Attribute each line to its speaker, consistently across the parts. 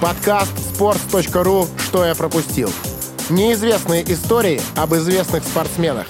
Speaker 1: Подкаст sports.ru «Что я пропустил». Неизвестные истории об известных спортсменах.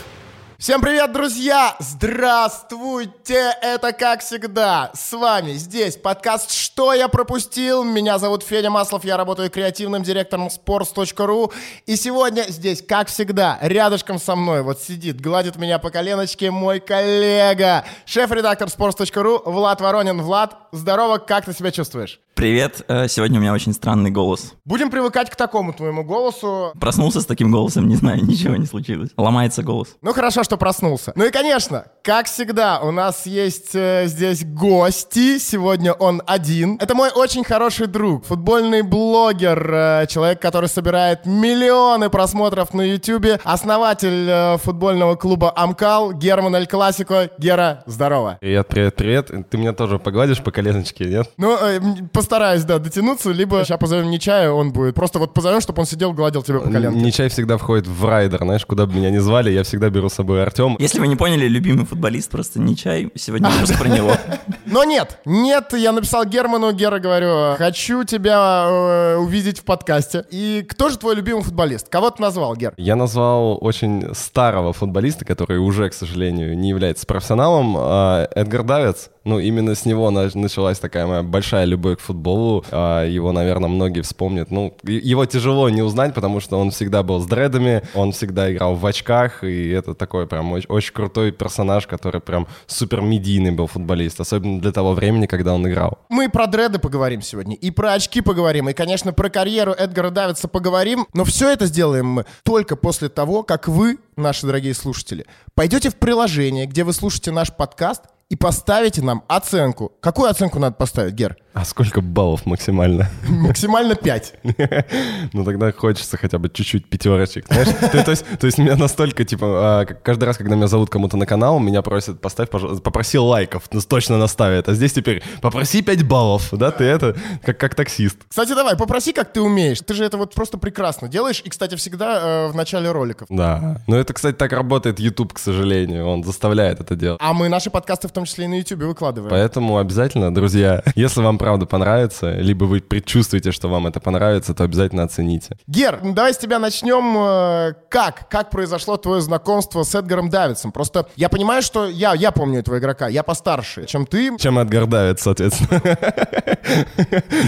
Speaker 1: Всем привет, друзья! Здравствуйте! Это, как всегда, с вами здесь подкаст «Что я пропустил?». Меня зовут Федя Маслов, я работаю креативным директором sports.ru. И сегодня здесь, как всегда, рядышком со мной вот сидит, гладит меня по коленочке мой коллега, шеф-редактор sports.ru Влад Воронин. Влад, здорово, как ты себя чувствуешь?
Speaker 2: Привет, э, сегодня у меня очень странный голос.
Speaker 1: Будем привыкать к такому твоему голосу.
Speaker 2: Проснулся с таким голосом, не знаю, ничего не случилось. Ломается голос.
Speaker 1: Ну хорошо, что проснулся. Ну и, конечно, как всегда, у нас есть э, здесь гости. Сегодня он один. Это мой очень хороший друг, футбольный блогер, э, человек, который собирает миллионы просмотров на YouTube, основатель э, футбольного клуба Амкал, Герман Эль Классико. Гера, здорово.
Speaker 3: Привет, привет, привет. Ты меня тоже погладишь по коленочке, нет?
Speaker 1: Ну, э, постараюсь, да, дотянуться, либо сейчас позовем Нечая, он будет. Просто вот позовем, чтобы он сидел, гладил тебя по коленке.
Speaker 3: Нечай всегда входит в райдер, знаешь, куда бы меня ни звали, я всегда беру с собой Артем.
Speaker 2: Если вы не поняли, любимый футболист просто не чай. Сегодня просто про него.
Speaker 1: Но нет, нет, я написал Герману, Гера, говорю, хочу тебя э, увидеть в подкасте. И кто же твой любимый футболист? Кого ты назвал, Гер?
Speaker 3: Я назвал очень старого футболиста, который уже, к сожалению, не является профессионалом, а, Эдгар Давец. Ну, именно с него на- началась такая моя большая любовь к футболу. А, Его, наверное, многие вспомнят. Ну, его тяжело не узнать, потому что он всегда был с дредами, он всегда играл в очках, и это такой прям очень, очень крутой персонаж, который прям супер медийный был футболист, особенно для того времени, когда он играл.
Speaker 1: Мы про дреды поговорим сегодня, и про очки поговорим, и, конечно, про карьеру Эдгара Давидса поговорим, но все это сделаем мы только после того, как вы, наши дорогие слушатели, пойдете в приложение, где вы слушаете наш подкаст, и поставите нам оценку. Какую оценку надо поставить, Гер?
Speaker 3: А сколько баллов максимально?
Speaker 1: Максимально 5.
Speaker 3: Ну тогда хочется хотя бы чуть-чуть пятерочек, знаешь? Ты- То есть, то есть меня настолько, типа, а, каждый раз, когда меня зовут кому-то на канал, меня просят, поставь, пожалуйста, попроси лайков, ну, точно наставят. А здесь теперь, попроси 5 баллов, да, ты это, как, как таксист.
Speaker 1: Кстати, давай, попроси, как ты умеешь. Ты же это вот просто прекрасно делаешь. И, кстати, всегда э, в начале роликов.
Speaker 3: Да. Но это, кстати, так работает YouTube, к сожалению, он заставляет это делать.
Speaker 1: А мы наши подкасты в том числе и на YouTube выкладываем.
Speaker 3: Поэтому обязательно, друзья, если вам правда понравится, либо вы предчувствуете, что вам это понравится, то обязательно оцените.
Speaker 1: Гер, ну давай с тебя начнем. э, Как? Как произошло твое знакомство с Эдгаром Давидсом? Просто я понимаю, что я, я помню этого игрока, я постарше, чем ты.
Speaker 3: Чем Эдгар Давид, соответственно.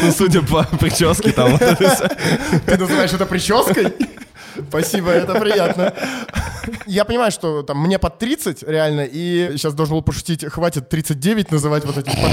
Speaker 3: Ну, судя по прическе, там.
Speaker 1: Ты называешь это прической? Спасибо, это приятно. Я понимаю, что там мне под 30 реально, и сейчас должен был пошутить, хватит 39 называть вот этих под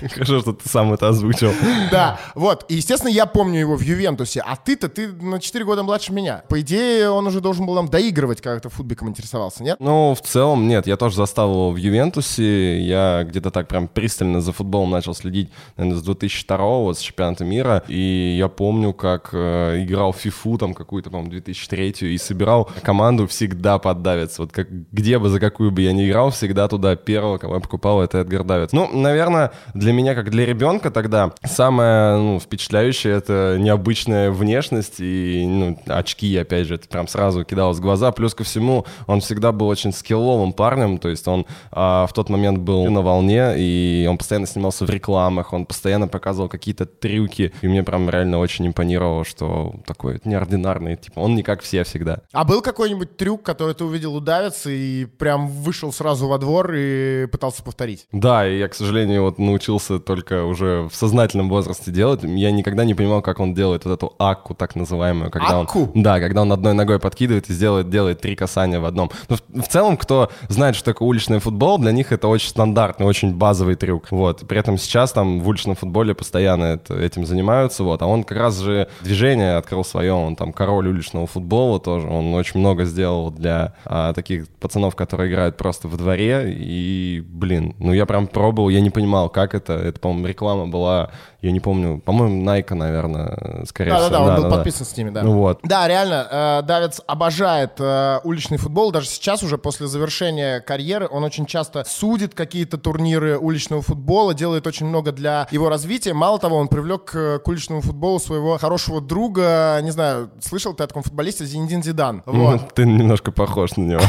Speaker 1: 30.
Speaker 3: Хорошо, что ты сам это озвучил.
Speaker 1: Да, вот. И, естественно, я помню его в Ювентусе. А ты-то, ты на 4 года младше меня. По идее, он уже должен был нам доигрывать, ты футбиком интересовался, нет?
Speaker 3: Ну, в целом, нет, я тоже застал его в Ювентусе. Я где-то так прям пристально за футболом начал следить, наверное, с 2002 с чемпионата мира. И я помню, как э, играл в фифу, там, какую-то, по-моему, 2003 и собирал команду всегда под Давидс. Вот как, где бы, за какую бы я ни играл, всегда туда первого, кого я покупал, это Эдгар Давидс. Ну, наверное, для меня, как для ребенка тогда, самое ну, впечатляющее — это необычная внешность и ну, очки, опять же, это прям сразу кидалось в глаза. Плюс ко всему, он всегда был очень скилловым парнем, то есть он а, в тот момент был на волне, и он постоянно снимался в рекламах, он постоянно показывал какие-то трюки, и мне прям реально очень импонировало, что такой неординарный, типа, он не как все всегда.
Speaker 1: А был какой-нибудь трюк, который ты увидел у Давица и прям вышел сразу во двор и пытался повторить?
Speaker 3: Да, и я, к сожалению, вот научился только уже в сознательном возрасте делать. Я никогда не понимал, как он делает вот эту акку, так называемую. Когда
Speaker 1: Акку?
Speaker 3: Он, да, когда он одной ногой подкидывает и сделает, делает три касания в одном. Но в, в целом, кто знает, что такое уличный футбол, для них это очень стандартный, очень базовый трюк. Вот. При этом сейчас там в уличном футболе постоянно это- этим занимаются. Вот. А он как раз же движение открыл свое. Он там король уличного футбола тоже. Он очень много сделал для а, таких пацанов, которые играют просто в дворе. И, блин, ну я прям пробовал, я не понимал, как это. Это, по-моему, реклама была, я не помню, по-моему, Найка, наверное, скорее
Speaker 1: Да-да-да,
Speaker 3: всего.
Speaker 1: он был
Speaker 3: Да-да-да.
Speaker 1: подписан с ними, да.
Speaker 3: Ну вот.
Speaker 1: Да, реально, э, Давидс обожает э, уличный футбол. Даже сейчас уже после завершения карьеры он очень часто судит какие-то турниры уличного футбола, делает очень много для его развития. Мало того, он привлек э, к уличному футболу своего хорошего друга. Не знаю, слышал ты о таком футболисте Зиндин Зидан? Вот.
Speaker 3: Ну, Ты немножко похож на него.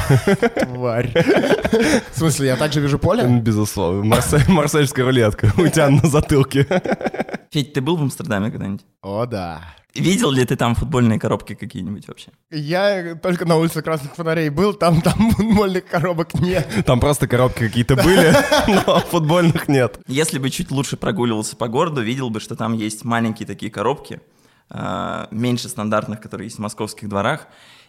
Speaker 1: Тварь. В смысле, я также вижу поле?
Speaker 3: Безусловно. Марсель, марсельская рулетка у тебя на затылке.
Speaker 2: Федь, ты был в Амстердаме когда-нибудь?
Speaker 1: О, да.
Speaker 2: Видел ли ты там футбольные коробки какие-нибудь вообще?
Speaker 1: Я только на улице Красных Фонарей был, там, там футбольных коробок нет.
Speaker 3: Там просто коробки какие-то были, но футбольных нет.
Speaker 2: Если бы чуть лучше прогуливался по городу, видел бы, что там есть маленькие такие коробки, э, меньше стандартных, которые есть в московских дворах.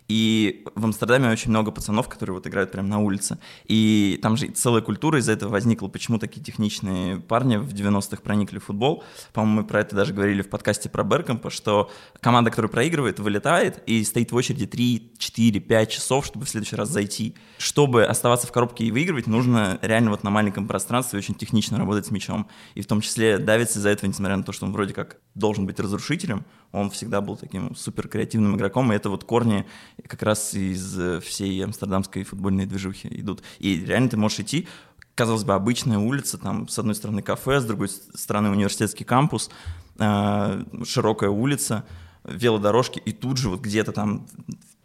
Speaker 2: И в Амстердаме очень много пацанов, которые вот играют прямо на улице. И там же целая культура из-за этого возникла. Почему такие техничные парни в 90-х проникли в футбол? По-моему, мы про это даже говорили в подкасте про Беркомпа, что команда, которая проигрывает, вылетает и стоит в очереди 3, 4, 5 часов, чтобы в следующий раз зайти. Чтобы оставаться в коробке и выигрывать, нужно реально вот на маленьком пространстве очень технично работать с мячом. И в том числе давится из-за этого, несмотря на то, что он вроде как должен быть разрушителем, он всегда был таким супер креативным игроком, и это вот корни как раз из э, всей амстердамской футбольной движухи идут. И реально ты можешь идти, казалось бы, обычная улица, там с одной стороны кафе, с другой стороны университетский кампус, э, широкая улица, велодорожки, и тут же вот где-то там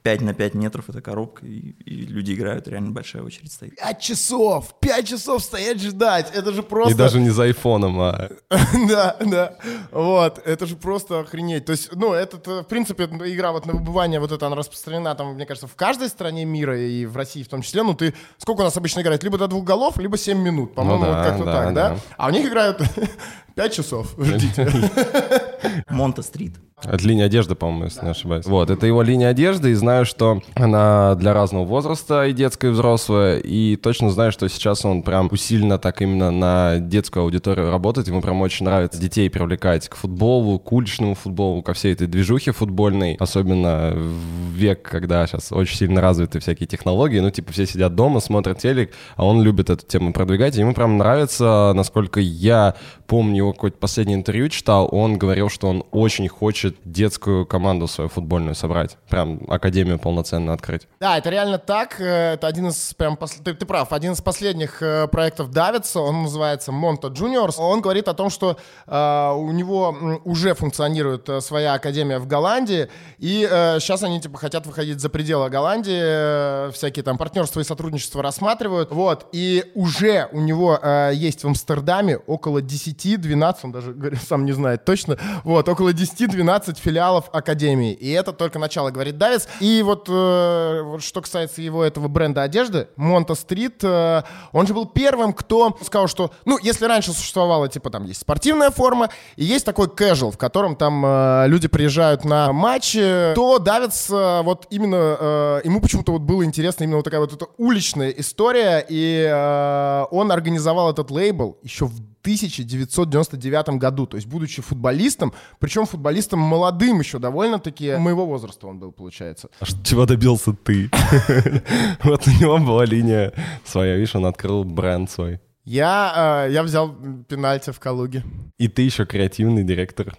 Speaker 2: 5 на 5 метров эта коробка, и, и люди играют, реально большая очередь стоит.
Speaker 1: Пять часов! Пять часов стоять ждать! Это же просто...
Speaker 3: И даже не за айфоном, а...
Speaker 1: Да, да. Вот, это же просто охренеть. То есть, ну, это, в принципе, игра вот на выбывание, вот это она распространена, там, мне кажется, в каждой стране мира и в России в том числе. Ну, ты... Сколько у нас обычно играет? Либо до двух голов, либо 7 минут, по-моему,
Speaker 3: Ну да,
Speaker 1: вот как-то
Speaker 3: да,
Speaker 1: так, да?
Speaker 3: да.
Speaker 1: А у них играют 5 часов. Ждите.
Speaker 2: Монта-стрит.
Speaker 3: Это линия одежды, по-моему, если не ошибаюсь. Вот, это его линия одежды, и знаю, что она для разного возраста, и детская, и взрослая, и точно знаю, что сейчас он прям усиленно так именно на детскую аудиторию работает, ему прям очень нравится детей привлекать к футболу, к уличному футболу, ко всей этой движухе футбольной, особенно в век, когда сейчас очень сильно развиты всякие технологии, ну, типа, все сидят дома, смотрят телек, а он любит эту тему продвигать, и ему прям нравится, насколько я помню, его какое-то последнее интервью читал, он говорил, что он очень хочет детскую команду свою футбольную собрать. Прям академию полноценно открыть.
Speaker 1: Да, это реально так. Э, Это один из прям пос- ты, ты прав, один из последних э, проектов Давица. Он называется Monta Juniors. Он говорит о том, что э, у него уже функционирует э, своя академия в Голландии, и сейчас они типа хотят выходить за пределы Голландии, э, всякие там партнерства и сотрудничества рассматривают. Вот и уже у него э, есть в Амстердаме около 10-12, он даже говорит, сам не знает точно. Вот около 10-12 филиалов академии, и это только начало, говорит Давис. И вот, э, что касается его этого бренда одежды, Монта Стрит, э, он же был первым, кто сказал, что, ну, если раньше существовало, типа, там есть спортивная форма, и есть такой casual, в котором там э, люди приезжают на матчи, то Давис вот именно, ему почему-то вот было интересно именно вот такая вот эта уличная история, и он организовал этот лейбл еще в 1999 году, то есть будучи футболистом, причем футболистом молодым еще довольно-таки, моего возраста он был, получается.
Speaker 3: А чего добился ты? Вот у него была линия своя, видишь, он открыл бренд свой.
Speaker 1: Я, э, я взял пенальти в Калуге.
Speaker 3: И ты еще креативный директор.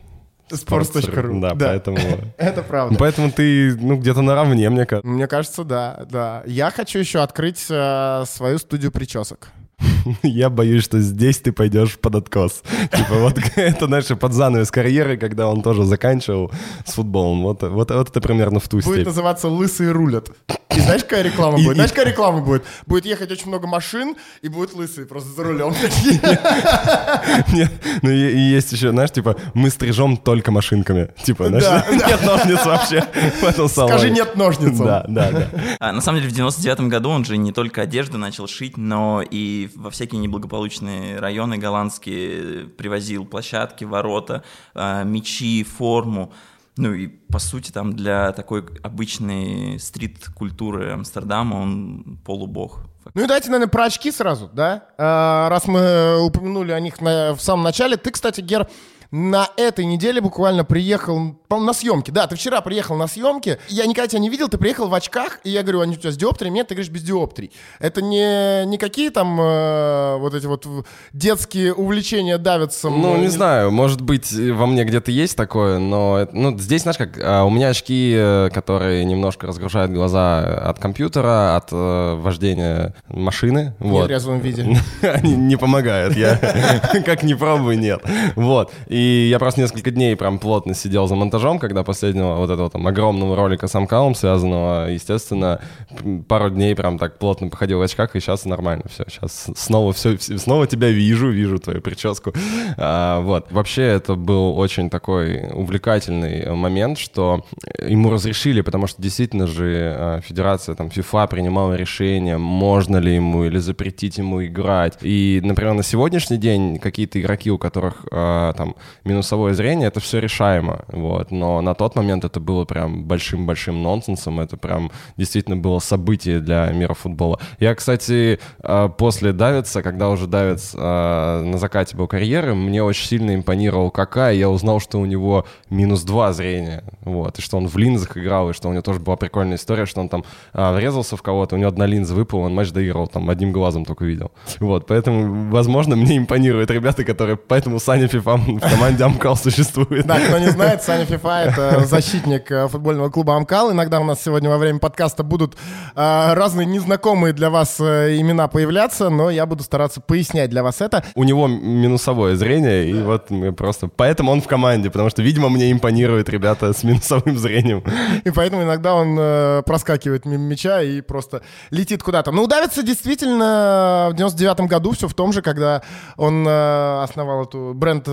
Speaker 1: Sports.ru.
Speaker 3: Да, поэтому...
Speaker 1: Это правда.
Speaker 3: Поэтому ты, ну, где-то наравне, мне кажется.
Speaker 1: Мне кажется, да, да. Я хочу еще открыть э, свою студию причесок.
Speaker 3: Я боюсь, что здесь ты пойдешь под откос. Типа вот это, знаешь, под занавес карьеры, когда он тоже заканчивал с футболом. Вот, вот, вот это примерно в ту
Speaker 1: Будет
Speaker 3: степь.
Speaker 1: называться «Лысые рулят». И знаешь, какая реклама
Speaker 3: И-
Speaker 1: будет?
Speaker 3: и-
Speaker 1: Знаешь, какая реклама будет? Будет ехать очень много машин, и будут лысые просто за рулем.
Speaker 3: Нет, ну и, есть еще, знаешь, типа, мы стрижем только машинками. Типа, знаешь,
Speaker 1: Да,
Speaker 3: нет ножниц вообще в этом салоне.
Speaker 1: Скажи «нет ножницам».
Speaker 3: Да, да, да.
Speaker 2: А, на самом деле в 99 году он же не только одежду начал шить, но и во всякие неблагополучные районы голландские привозил площадки, ворота, а, мечи, форму. Ну и по сути там для такой обычной стрит-культуры Амстердама он полубог.
Speaker 1: Ну и давайте, наверное, про очки сразу, да? А, раз мы упомянули о них в самом начале. Ты, кстати, Гер, на этой неделе буквально приехал, по-моему, на съемки. Да, ты вчера приехал на съемки. Я никогда тебя не видел, ты приехал в очках, и я говорю, они у тебя с диоптрией? Нет, ты говоришь, без диоптрий. Это не, не какие там э, вот эти вот в- детские увлечения давятся?
Speaker 3: Ну, не знаю, может быть, во мне где-то есть такое, но ну, здесь, знаешь, как а, у меня очки, э, которые немножко разгружают глаза от компьютера, от э, вождения машины.
Speaker 1: В
Speaker 3: Вот.
Speaker 1: резвом виде.
Speaker 3: Они не помогают, я как не пробую, нет. Вот. И И я просто несколько дней прям плотно сидел за монтажом, когда последнего вот этого там огромного ролика с Амкалом связанного, естественно, пару дней прям так плотно походил в очках, и сейчас нормально все. Сейчас снова все, снова тебя вижу, вижу твою прическу. А, вот. Вообще это был очень такой увлекательный момент, что ему разрешили, потому что действительно же а, федерация, там, FIFA принимала решение, можно ли ему или запретить ему играть. И, например, на сегодняшний день какие-то игроки, у которых э, там минусовое зрение, это все решаемо, вот. Но на тот момент это было прям большим-большим нонсенсом, это прям действительно было событие для мира футбола. Я, кстати, э, после Давица, когда уже Давиц э, на закате был карьеры, мне очень сильно импонировал Кака, и я узнал, что у него минус два зрения, вот, и что он в линзах играл, и что у него тоже была прикольная история, что он там э, врезался в кого-то, у него одна линза выпала, он матч доиграл, там одним глазом только видел. Вот, поэтому, возможно, мне импонируют ребята, которые... Поэтому Саня Фифа в команде Амкал существует.
Speaker 1: Да, кто не знает, Саня Фифа — это защитник э, футбольного клуба Амкал. Иногда у нас сегодня во время подкаста будут э, разные незнакомые для вас э, имена появляться, но я буду стараться пояснять для вас это.
Speaker 3: У него минусовое зрение, и вот просто... Поэтому он в команде, потому что, видимо, мне импонируют ребята с минусовым зрением.
Speaker 1: И поэтому иногда он проскакивает мимо мяча и просто летит куда-то. Ну, удавится действительно в 99 году все в том же, когда он основал эту бренд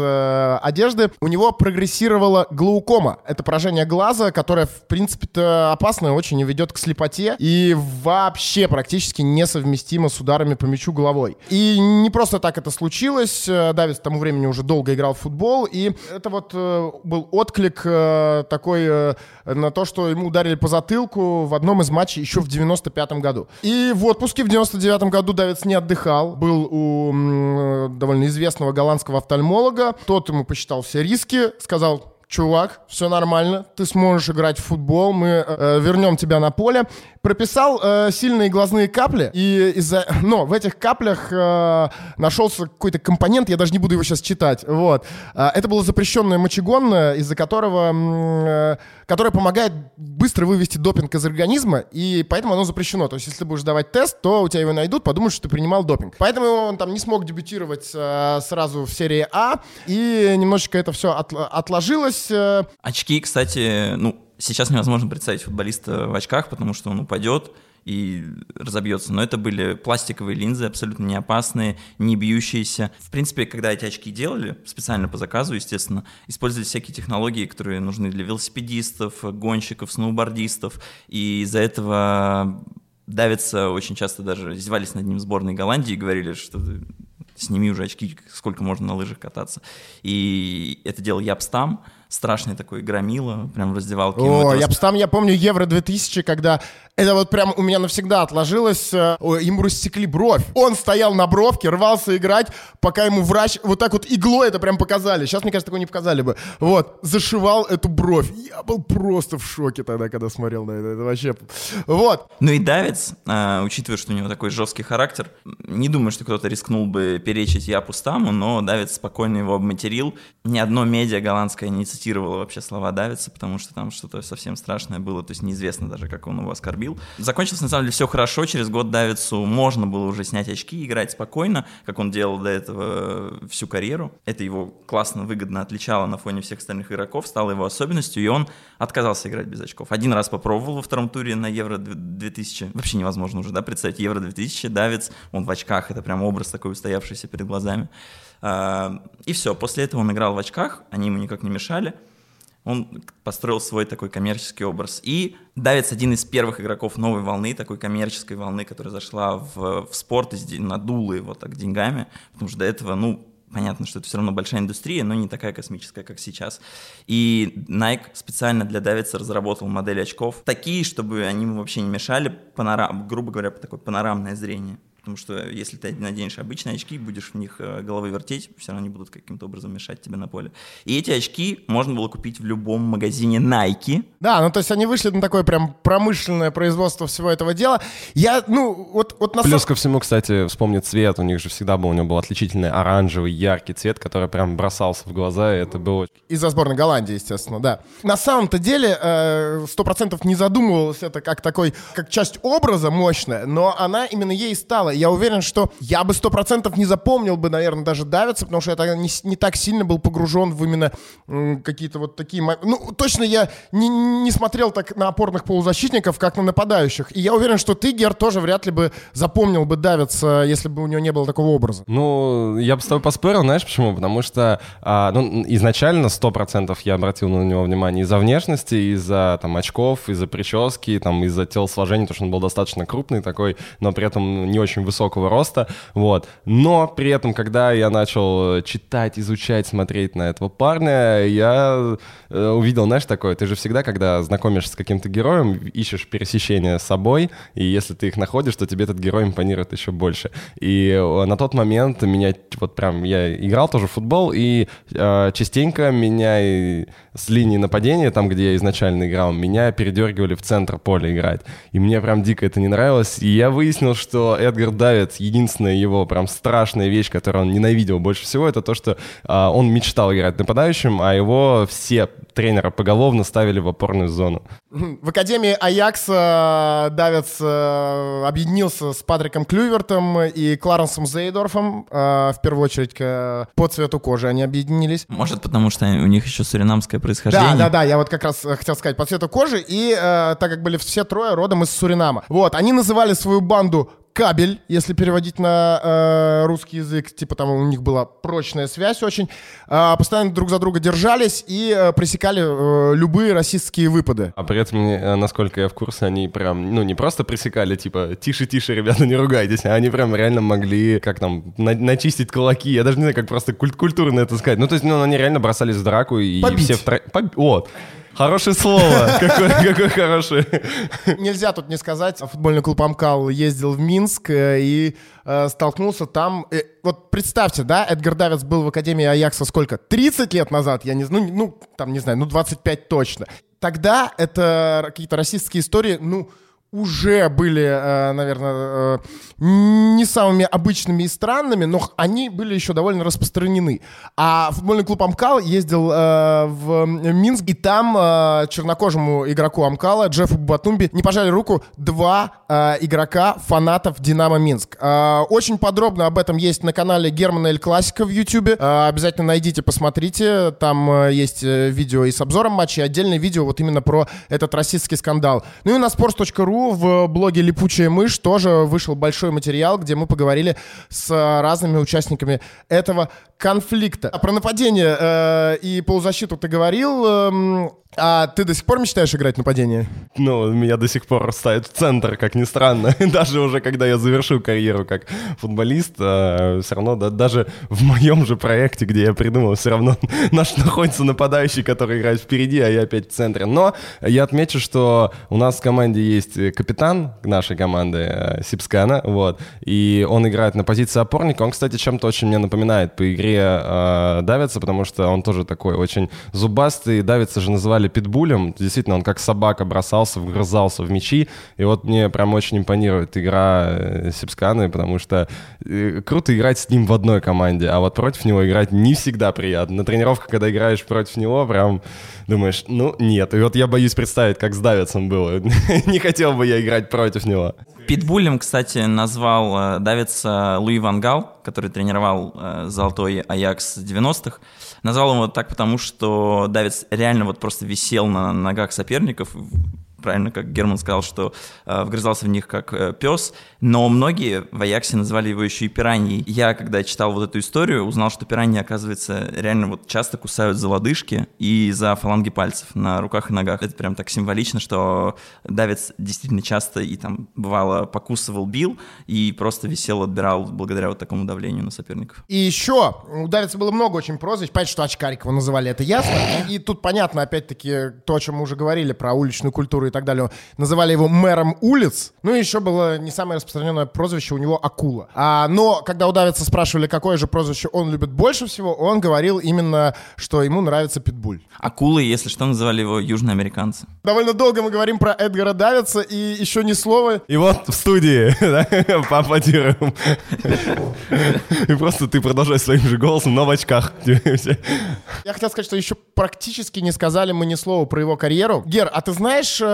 Speaker 1: одежды, у него прогрессировала глаукома. Это поражение глаза, которое, в принципе-то, опасно очень и ведет к слепоте и вообще практически несовместимо с ударами по мячу головой. И не просто так это случилось. Э, Давид к тому времени уже долго играл в футбол, и это вот э, был отклик э, такой на то, что ему ударили по затылку в одном из матчей еще в 95 году. И в отпуске в 99 году Давид не отдыхал, был у довольно известного голландского офтальмолога. Тот ему посчитал все риски, сказал, чувак, все нормально, ты сможешь играть в футбол, мы э, вернем тебя на поле. Прописал э, сильные глазные капли, и из-за... Но в этих каплях э, нашелся какой-то компонент, я даже не буду его сейчас читать, вот. Э, это было запрещенное мочегонное, из-за которого... Э, которое помогает быстро вывести допинг из организма, и поэтому оно запрещено. То есть, если ты будешь давать тест, то у тебя его найдут, подумают, что ты принимал допинг. Поэтому он там не смог дебютировать э, сразу в серии А, и немножечко это все от, отложилось. Э.
Speaker 2: Очки, кстати, ну, сейчас невозможно представить футболиста в очках, потому что он упадет, и разобьется. Но это были пластиковые линзы, абсолютно не опасные, не бьющиеся. В принципе, когда эти очки делали, специально по заказу, естественно, использовали всякие технологии, которые нужны для велосипедистов, гонщиков, сноубордистов, и из-за этого давится очень часто даже издевались над ним сборной Голландии и говорили, что сними уже очки, сколько можно на лыжах кататься. И это делал Япстам, страшный такой громила, прям в раздевалке.
Speaker 1: О, Япстам, я помню Евро 2000, когда это вот прям у меня навсегда отложилось. Э, ему рассекли бровь. Он стоял на бровке, рвался играть, пока ему врач вот так вот иглой это прям показали. Сейчас, мне кажется, такого не показали бы. Вот, зашивал эту бровь. Я был просто в шоке тогда, когда смотрел на это. Это вообще... Вот.
Speaker 2: Ну и Давец, а, учитывая, что у него такой жесткий характер, не думаю, что кто-то рискнул бы перечить я пустаму, но Давец спокойно его обматерил. Ни одно медиа голландское не цитировало вообще слова Давица, потому что там что-то совсем страшное было, то есть неизвестно даже, как он его оскорбил. Закончилось, на самом деле, все хорошо. Через год Давицу можно было уже снять очки и играть спокойно, как он делал до этого всю карьеру. Это его классно, выгодно отличало на фоне всех остальных игроков, стало его особенностью, и он отказался играть без очков. Один раз попробовал во втором туре на Евро 2000. Вообще невозможно уже, да, представить. Евро 2000, Давиц, он в очках, это прям образ такой устоявшийся перед глазами. А, и все, после этого он играл в очках, они ему никак не мешали. Он построил свой такой коммерческий образ. И Давец один из первых игроков новой волны, такой коммерческой волны, которая зашла в, в спорт и надула его так деньгами, потому что до этого, ну, понятно, что это все равно большая индустрия, но не такая космическая, как сейчас. И Nike специально для Давица разработал модель очков, такие, чтобы они ему вообще не мешали, панорам, грубо говоря, такое панорамное зрение потому что если ты наденешь обычные очки, будешь в них э, головой вертеть, все равно они будут каким-то образом мешать тебе на поле. И эти очки можно было купить в любом магазине Nike.
Speaker 1: Да, ну то есть они вышли на такое прям промышленное производство всего этого дела. Я, ну, вот, вот
Speaker 3: на Плюс ко всему, кстати, вспомнить цвет, у них же всегда был, у него был отличительный оранжевый, яркий цвет, который прям бросался в глаза, и это было...
Speaker 1: Из-за сборной Голландии, естественно, да. На самом-то деле, э, сто процентов не задумывалось это как такой, как часть образа мощная, но она именно ей стала Я уверен, что я бы сто процентов не запомнил бы, наверное, даже давиться, потому что я тогда не, не так сильно был погружен в именно какие-то вот такие... Ну, точно я не, не смотрел так на опорных полузащитников, как на нападающих. И я уверен, что ты, Гер, тоже вряд ли бы запомнил бы давиться, если бы у него не было такого образа.
Speaker 3: Ну, я бы с тобой поспорил, знаешь почему? Потому что, а, ну, изначально 100% я обратил на него внимание из-за внешности, из-за там очков, из-за прически, там, из-за телосложения, потому что он был достаточно крупный такой, но при этом не очень высокого роста, вот. Но при этом, когда я начал читать, изучать, смотреть на этого парня, я э, увидел, знаешь, такое, ты же всегда, когда знакомишься с каким-то героем, ищешь пересечения с собой, и если ты их находишь, то тебе этот герой импонирует еще больше. И э, на тот момент меня вот прям, я играл тоже в футбол, и э, частенько меня и с линии нападения, там, где я изначально играл, меня передергивали в центр поля играть. И мне прям дико это не нравилось. И я выяснил, что Эдгар Давид, единственная его прям страшная вещь, которую он ненавидел больше всего, это то, что а, он мечтал играть нападающим, а его все тренеры поголовно ставили в опорную зону.
Speaker 1: В Академии Аякса Давец э, объединился с Патриком Клювертом и Кларенсом Зейдорфом. э, В первую очередь по цвету кожи они объединились.
Speaker 2: Может, потому что у них еще суринамское происхождение?
Speaker 1: Да, да, да, я вот как раз э, хотел сказать по цвету кожи, и э, так как были все трое родом из Суринама. Вот, они называли свою банду кабель, если переводить на э, русский язык, типа там у них была прочная связь очень, Э, постоянно друг за друга держались и э, пресекали э, любые расистские выпады.
Speaker 3: А при этом, э, насколько я в курсе, они прям, ну, не просто пресекали, типа, тише-тише, ребята, не ругайтесь, а они прям реально могли, как там, на- начистить кулаки. Я даже не знаю, как просто куль- культурно это сказать. Ну, то есть, ну, они реально бросались в драку и
Speaker 1: Побить.
Speaker 3: все втроем... Вот. Хорошее слово. Какое, хорошее.
Speaker 1: Нельзя тут не сказать. Футбольный клуб Амкал ездил в Минск э, и э, столкнулся там. э, вот представьте, да, Эдгар Давец был в Академии Аякса сколько? 30 лет назад, я не знаю, ну, ну, там, не знаю, ну, 25 точно. Тогда это какие-то расистские истории, ну, уже были, э, наверное, э, не самыми обычными и странными, но они были еще довольно распространены. А футбольный клуб Амкал ездил э, в Минск, и там чернокожему игроку Амкала, Джеффу Батумби, не пожали руку два игрока, фанатов Динамо Минск. Очень подробно об этом есть на канале Германа Эль Классика в Ютубе. Обязательно найдите, посмотрите. Там есть видео и с обзором матча, и отдельное видео вот именно про этот расистский скандал. Ну и на sports.ru в блоге «Липучая мышь» тоже вышел большой материал, где мы поговорили с э, разными участниками этого конфликта. А про нападение э, и полузащиту ты говорил. эм, а ты до сих пор мечтаешь играть нападение?
Speaker 3: Ну, меня до сих пор ставят в центр, как ни странно. Даже уже когда я завершу карьеру как футболист, все равно да, даже в моем же проекте, где я придумал, все равно наш находится нападающий, который играет впереди, а я опять в центре. Но я отмечу, что у нас в команде есть э, капитан нашей команды э, Сипскана, вот, и он играет на позиции опорника. Он, кстати, чем-то очень мне напоминает по игре э, Давица, потому что он тоже такой очень зубастый. Давица же называли питбулем. Действительно, он как собака бросался, вгрызался в мячи. И вот мне прям очень импонирует игра э, Сипсканы, потому что э, круто играть с ним в одной команде, а вот против него играть не всегда приятно. На тренировках, когда играешь против него, прям думаешь, ну нет. И вот я боюсь представить, как с Давицем было. Не хотел бы я играть против него.
Speaker 2: Питбулем, кстати, назвал э, давится Луи Ван Гал, который тренировал э, золотой Аякс 90-х. Назвал его так, потому что Давец реально вот просто висел на ногах соперников, правильно, как Герман сказал, что э, вгрызался в них как э, пес, но многие в Аяксе называли его еще и пираньей. Я, когда читал вот эту историю, узнал, что пираньи, оказывается, реально вот часто кусают за лодыжки и за фаланги пальцев на руках и ногах. Это прям так символично, что Давец действительно часто и там бывало покусывал, бил и просто висел, отбирал благодаря вот такому давлению на соперников.
Speaker 1: И еще, у Давица было много очень прозвищ. Понятно, что очкарик его называли, это ясно. И тут понятно, опять-таки, то, о чем мы уже говорили, про уличную культуру и так далее. Называли его мэром улиц. Ну и еще было не самое распространенное прозвище у него Акула. А, но когда у Давица спрашивали, какое же прозвище он любит больше всего, он говорил именно, что ему нравится Питбуль.
Speaker 2: Акулы, если что, называли его южноамериканцы.
Speaker 1: Довольно долго мы говорим про Эдгара Давица, и еще ни слова
Speaker 3: И вот в студии поаплодируем. И просто ты продолжаешь своим же голосом, но в очках.
Speaker 1: Я хотел сказать, что еще практически не сказали мы ни слова про его карьеру. Гер, а ты знаешь, э,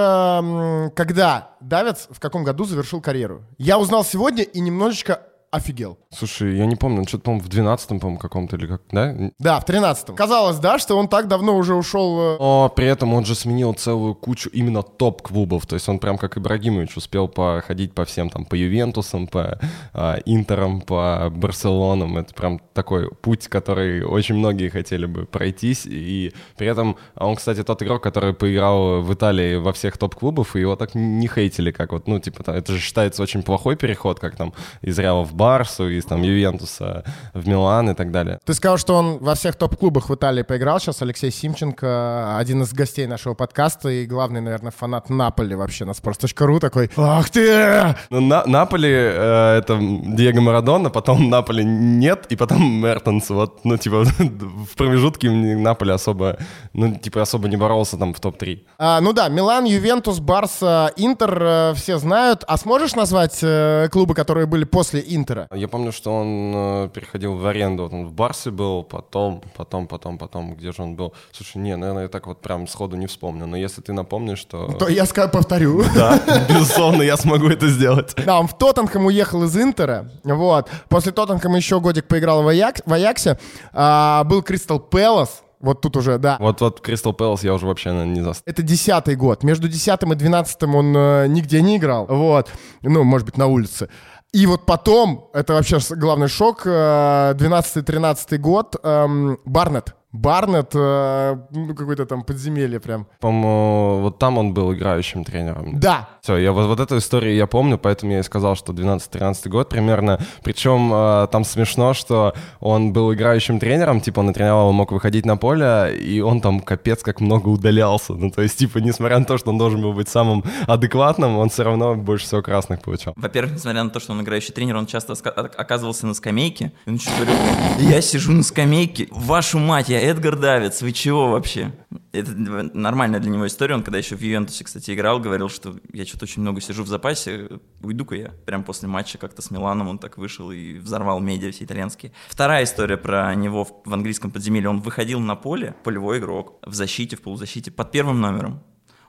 Speaker 1: когда Давец в каком году завершил карьеру? Я узнал сегодня и немножечко офигел.
Speaker 3: Слушай, я не помню, он что-то, по-моему, в 12-м, по-моему, каком-то или как, да?
Speaker 1: Да, в 13-м. Казалось, да, что он так давно уже ушел... э,
Speaker 3: Но при этом он же сменил целую кучу именно топ-клубов. То есть он прям как Ибрагимович успел походить по всем там, по Ювентусам, по а, Интерам, по Барселонам. Это прям такой путь, который очень многие хотели бы пройтись. И при этом он, кстати, тот игрок, который поиграл в Италии во всех топ-клубов, и его так не хейтили, как вот, ну, типа, это же считается очень плохой переход, как там из Реала в Барсу, из там Ювентуса в Милан и так далее.
Speaker 1: Ты сказал, что он во всех топ-клубах в Италии поиграл. Сейчас Алексей Симченко, один из гостей нашего подкаста и главный, наверное, фанат Наполи вообще на sports.ru такой «Ах ты!»
Speaker 3: Ну, на, Наполи э, это Диего Марадона, потом Наполи нет, и потом Мертенс. Вот, ну, типа, в промежутке Наполи особо, ну, типа, особо не боролся там в топ-3.
Speaker 1: А, ну да, Милан, Ювентус, Барса, Интер э, все знают. А сможешь назвать э, клубы, которые были после Интера?
Speaker 3: Я помню, что он э, переходил в аренду. Вот он в Барсе был, потом, потом, потом, потом, где же он был? Слушай, не, наверное, я так вот прям сходу не вспомню. Но если ты напомнишь, то...
Speaker 1: То я ска- повторю.
Speaker 3: Да, безусловно, я смогу это сделать.
Speaker 1: Да, он в Тоттенхэм уехал из Интера, вот. После Тоттенхэма еще годик поиграл в, Аяк- в Аяксе. А, был Кристал Пэлас, вот тут уже, да.
Speaker 3: Вот, вот Кристал Пэлас я уже вообще наверное, не застал.
Speaker 1: Это десятый год. Между десятым и двенадцатым он э, нигде не играл. Вот. Ну, может быть, на улице. И вот потом, это вообще главный шок, э, 12-13 год, эм, Барнетт. Барнетт, э, ну, какое-то там подземелье прям.
Speaker 3: По-моему, вот там он был играющим тренером.
Speaker 1: Да,
Speaker 3: Все, я вот, вот эту историю я помню, поэтому я и сказал, что 12-13 год примерно. Причем э, там смешно, что он был играющим тренером, типа он тренировал, мог выходить на поле, и он там капец как много удалялся. Ну, то есть, типа, несмотря на то, что он должен был быть самым адекватным, он все равно больше всего красных получал.
Speaker 2: Во-первых, несмотря на то, что он играющий тренер, он часто оказывался на скамейке. И он еще говорил, я сижу на скамейке, вашу мать, я Эдгар Давидс, вы чего вообще? Это нормальная для него история. Он когда еще в Ювентусе, кстати, играл, говорил, что я что-то очень много сижу в запасе, уйду-ка я. Прям после матча как-то с Миланом он так вышел и взорвал медиа все итальянские. Вторая история про него в английском подземелье. Он выходил на поле, полевой игрок, в защите, в полузащите, под первым номером.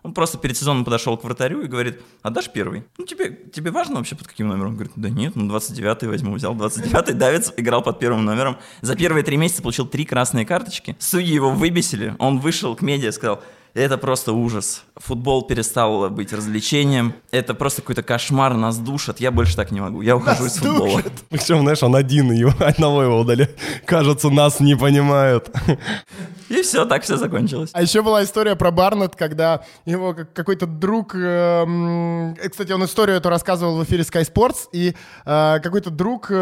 Speaker 2: Он просто перед сезоном подошел к вратарю и говорит, а дашь первый? Ну, тебе, тебе важно вообще под каким номером? Он говорит, да нет, ну 29-й возьму. Взял 29-й, Давид играл под первым номером. За первые три месяца получил три красные карточки. Судьи его выбесили. Он вышел к медиа и сказал, это просто ужас. Футбол перестал быть развлечением. Это просто какой-то кошмар, нас душат. Я больше так не могу. Я ухожу из футбола.
Speaker 3: Причем, знаешь, он один, его, одного его удали. Кажется, нас не понимают.
Speaker 2: И все, так все закончилось.
Speaker 1: А еще была история про Барнетт, когда его как- какой-то друг... эм, э, кстати, он историю эту рассказывал в эфире Sky Sports, и э, какой-то друг э,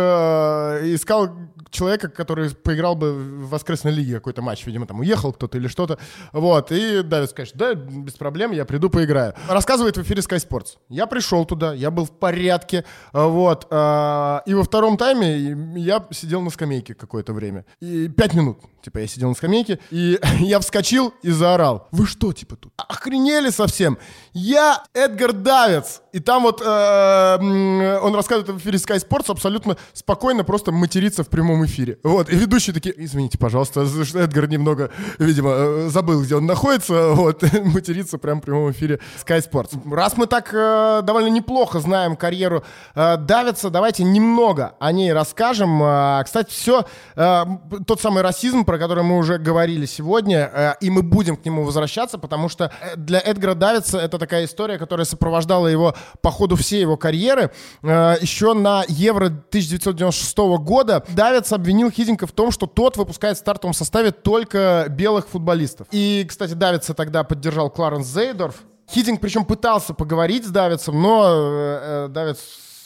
Speaker 1: искал человека, который поиграл бы в воскресной лиге какой-то матч, видимо, там уехал кто-то или что-то. Вот, и Давид скажет, да, без проблем, я приду поиграю. Рассказывает в эфире Sky Sports. Я пришел туда, я был в порядке, э, вот, э, и во втором тайме я сидел на скамейке какое-то время. И пять минут, типа, я сидел на скамейке, и я вскочил и заорал. Вы что, типа, тут охренели совсем? Я Эдгар Давец. И там вот э, он рассказывает в эфире Sky Sports абсолютно спокойно просто материться в прямом эфире. Вот, и ведущие такие, извините, пожалуйста, Эдгар немного, видимо, э, забыл, где он находится, вот, материться прямо в прямом эфире Sky Sports. Раз мы так э, довольно неплохо знаем карьеру э, Давица, давайте немного о ней расскажем. Э, кстати, все, тот самый расизм, про который мы уже говорили сегодня, э, и мы будем к нему возвращаться, потому что э, для Эдгара Давица это такая история, которая сопровождала его по ходу всей его карьеры. Э, еще на Евро 1996 года Давиц обвинил Хидинка в том, что тот выпускает в стартовом составе только белых футболистов. И, кстати, Давица тогда поддержал Кларенс Зейдорф. Хидинг причем пытался поговорить с Давицем, но э, Давиц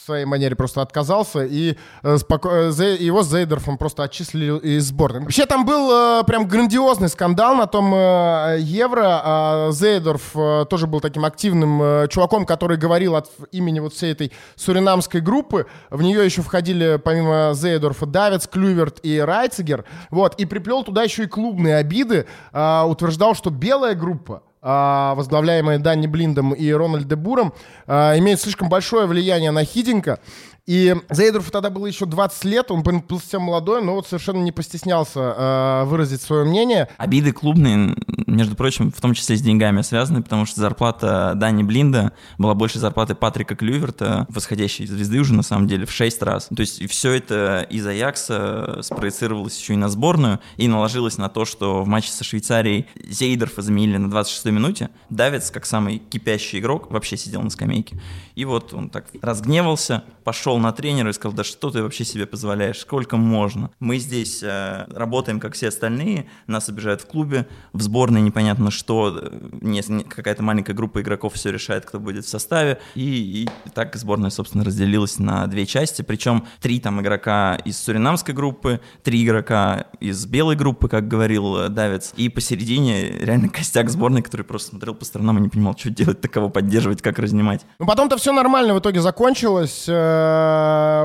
Speaker 1: своей манере просто отказался, и э, споко- э, Зе- его с Зейдорфом просто отчислили из сборной. Вообще там был э, прям грандиозный скандал на том э, Евро. А Зейдорф э, тоже был таким активным э, чуваком, который говорил от имени вот всей этой суринамской группы. В нее еще входили помимо Зейдорфа Давиц, Клюверт и Райцегер. Вот, и приплел туда еще и клубные обиды. А, утверждал, что белая группа а, возглавляемые Данни Блиндом и Рональд де Буром, а, имеют слишком большое влияние на Хидинка. И Зейдорфу тогда было еще 20 лет, он был совсем молодой, но вот совершенно не постеснялся э, выразить свое мнение.
Speaker 2: Обиды клубные, между прочим, в том числе с деньгами связаны, потому что зарплата Дани Блинда была больше зарплаты Патрика Клюверта, восходящей звезды уже на самом деле, в 6 раз. То есть все это из Аякса спроецировалось еще и на сборную, и наложилось на то, что в матче со Швейцарией Зейдорфа заменили на 26-й минуте. Давец, как самый кипящий игрок, вообще сидел на скамейке. И вот он так разгневался, пошел на тренера и сказал, да что ты вообще себе позволяешь, сколько можно. Мы здесь э, работаем, как все остальные, нас обижают в клубе, в сборной непонятно что, э, не, какая-то маленькая группа игроков все решает, кто будет в составе. И, и так сборная, собственно, разделилась на две части, причем три там игрока из суринамской группы, три игрока из белой группы, как говорил э, Давец, и посередине реально костяк сборной, который просто смотрел по сторонам и не понимал, что делать, так кого поддерживать, как разнимать.
Speaker 1: Ну потом-то все нормально в итоге закончилось.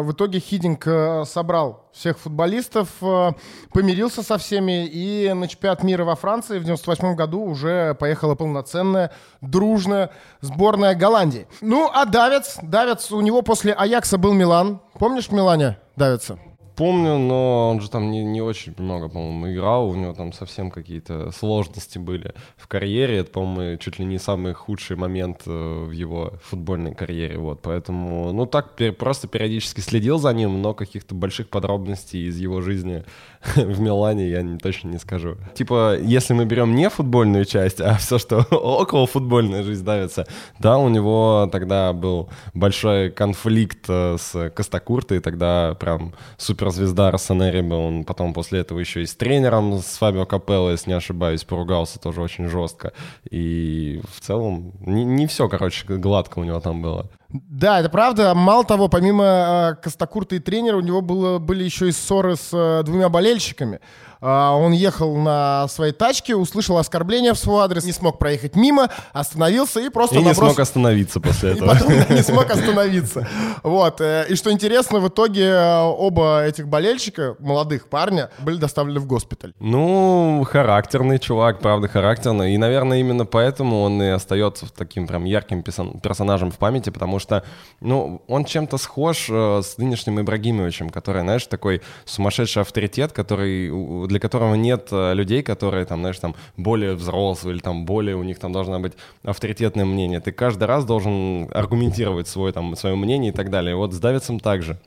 Speaker 1: В итоге Хидинг э, собрал всех футболистов, э, помирился со всеми, и на чемпионат мира во Франции в 98 году уже поехала полноценная, дружная сборная Голландии. Ну, а Давец, Давец, у него после Аякса был Милан. Помнишь Милане Давица?
Speaker 3: Помню, но он же там не, не очень много, по-моему, играл. У него там совсем какие-то сложности были в карьере. Это, по-моему, чуть ли не самый худший момент э, в его футбольной карьере. Вот, поэтому, ну, так просто периодически следил за ним, но каких-то больших подробностей из его жизни в Милане я не, точно не скажу. Типа, если мы берем не футбольную часть, а все, что около футбольной жизнь давится, да, у него тогда был большой конфликт э, с Костакуртой, тогда прям супер суперзвезда Рассонери был. Он потом после этого еще и с тренером, с Фабио Капелло, если не ошибаюсь, поругался тоже очень жестко. И в целом не, не все, короче, гладко у него там было.
Speaker 1: Да, это правда. Мало того, помимо э, Костакурта и тренера, у него было, были еще и ссоры с э, двумя болельщиками. А, он ехал на своей тачке, услышал оскорбление в свой адрес, не смог проехать мимо, остановился и просто...
Speaker 3: И наброс... не смог остановиться после этого.
Speaker 1: И потом не смог остановиться. Вот. Э, и что интересно, в итоге э, оба этих болельщика, молодых парня, были доставлены в госпиталь.
Speaker 3: Ну, характерный чувак, правда, характерный. И, наверное, именно поэтому он и остается таким прям ярким персонажем в памяти, потому что, ну, он чем-то схож э, с нынешним Ибрагимовичем, который, знаешь, такой сумасшедший авторитет, который для которого нет э, людей, которые там, знаешь, там более взрослые или там более у них там должно быть авторитетное мнение. Ты каждый раз должен аргументировать свое там свое мнение и так далее. Вот с Давидсом также.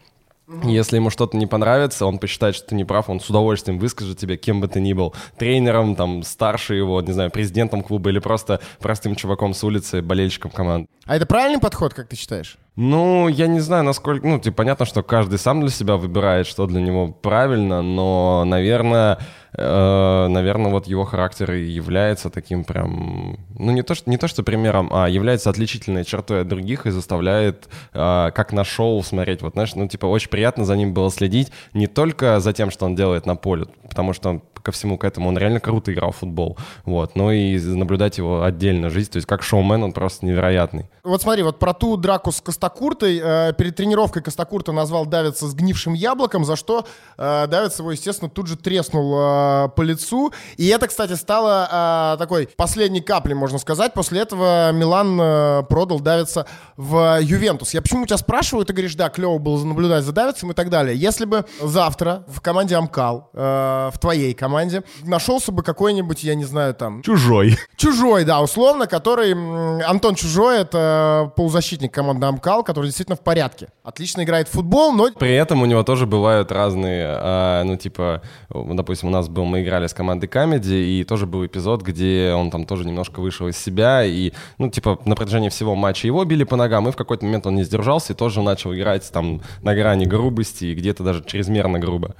Speaker 3: Если ему что-то не понравится, он посчитает, что ты не прав, он с удовольствием выскажет тебе, кем бы ты ни был, тренером, там, старше его, не знаю, президентом клуба или просто простым чуваком с улицы, болельщиком команды.
Speaker 1: А это правильный подход, как ты считаешь?
Speaker 3: Ну, я не знаю, насколько... Ну, типа, понятно, что каждый сам для себя выбирает, что для него правильно, но, наверное, э, наверное, вот его характер и является таким прям... Ну, не то, что, не то, что примером, а является отличительной чертой от других и заставляет, э, как на шоу, смотреть. Вот, знаешь, ну, типа, очень приятно за ним было следить не только за тем, что он делает на поле, потому что ко всему к этому он реально круто играл в футбол, вот, но и наблюдать его отдельно жизнь, то есть как шоумен он просто невероятный.
Speaker 1: Вот смотри, вот про ту драку с Костакуртой, э, перед тренировкой Костакурта назвал Давица сгнившим яблоком, за что э, Давиц его, естественно, тут же треснул э, по лицу, и это, кстати, стало э, такой последней каплей, можно сказать, после этого Милан э, продал Давица в Ювентус. Я почему тебя спрашиваю, ты говоришь, да, клево было наблюдать за Давицем и так далее. Если бы завтра в команде Амкал, э, в твоей команде, команде нашелся бы какой-нибудь, я не знаю, там...
Speaker 3: Чужой.
Speaker 1: Чужой, да, условно, который... Антон Чужой — это полузащитник команды Амкал, который действительно в порядке. Отлично играет в футбол, но...
Speaker 3: При этом у него тоже бывают разные, а, ну, типа, допустим, у нас был, мы играли с командой Камеди, и тоже был эпизод, где он там тоже немножко вышел из себя, и, ну, типа, на протяжении всего матча его били по ногам, и в какой-то момент он не сдержался и тоже начал играть там на грани грубости, и где-то даже чрезмерно грубо.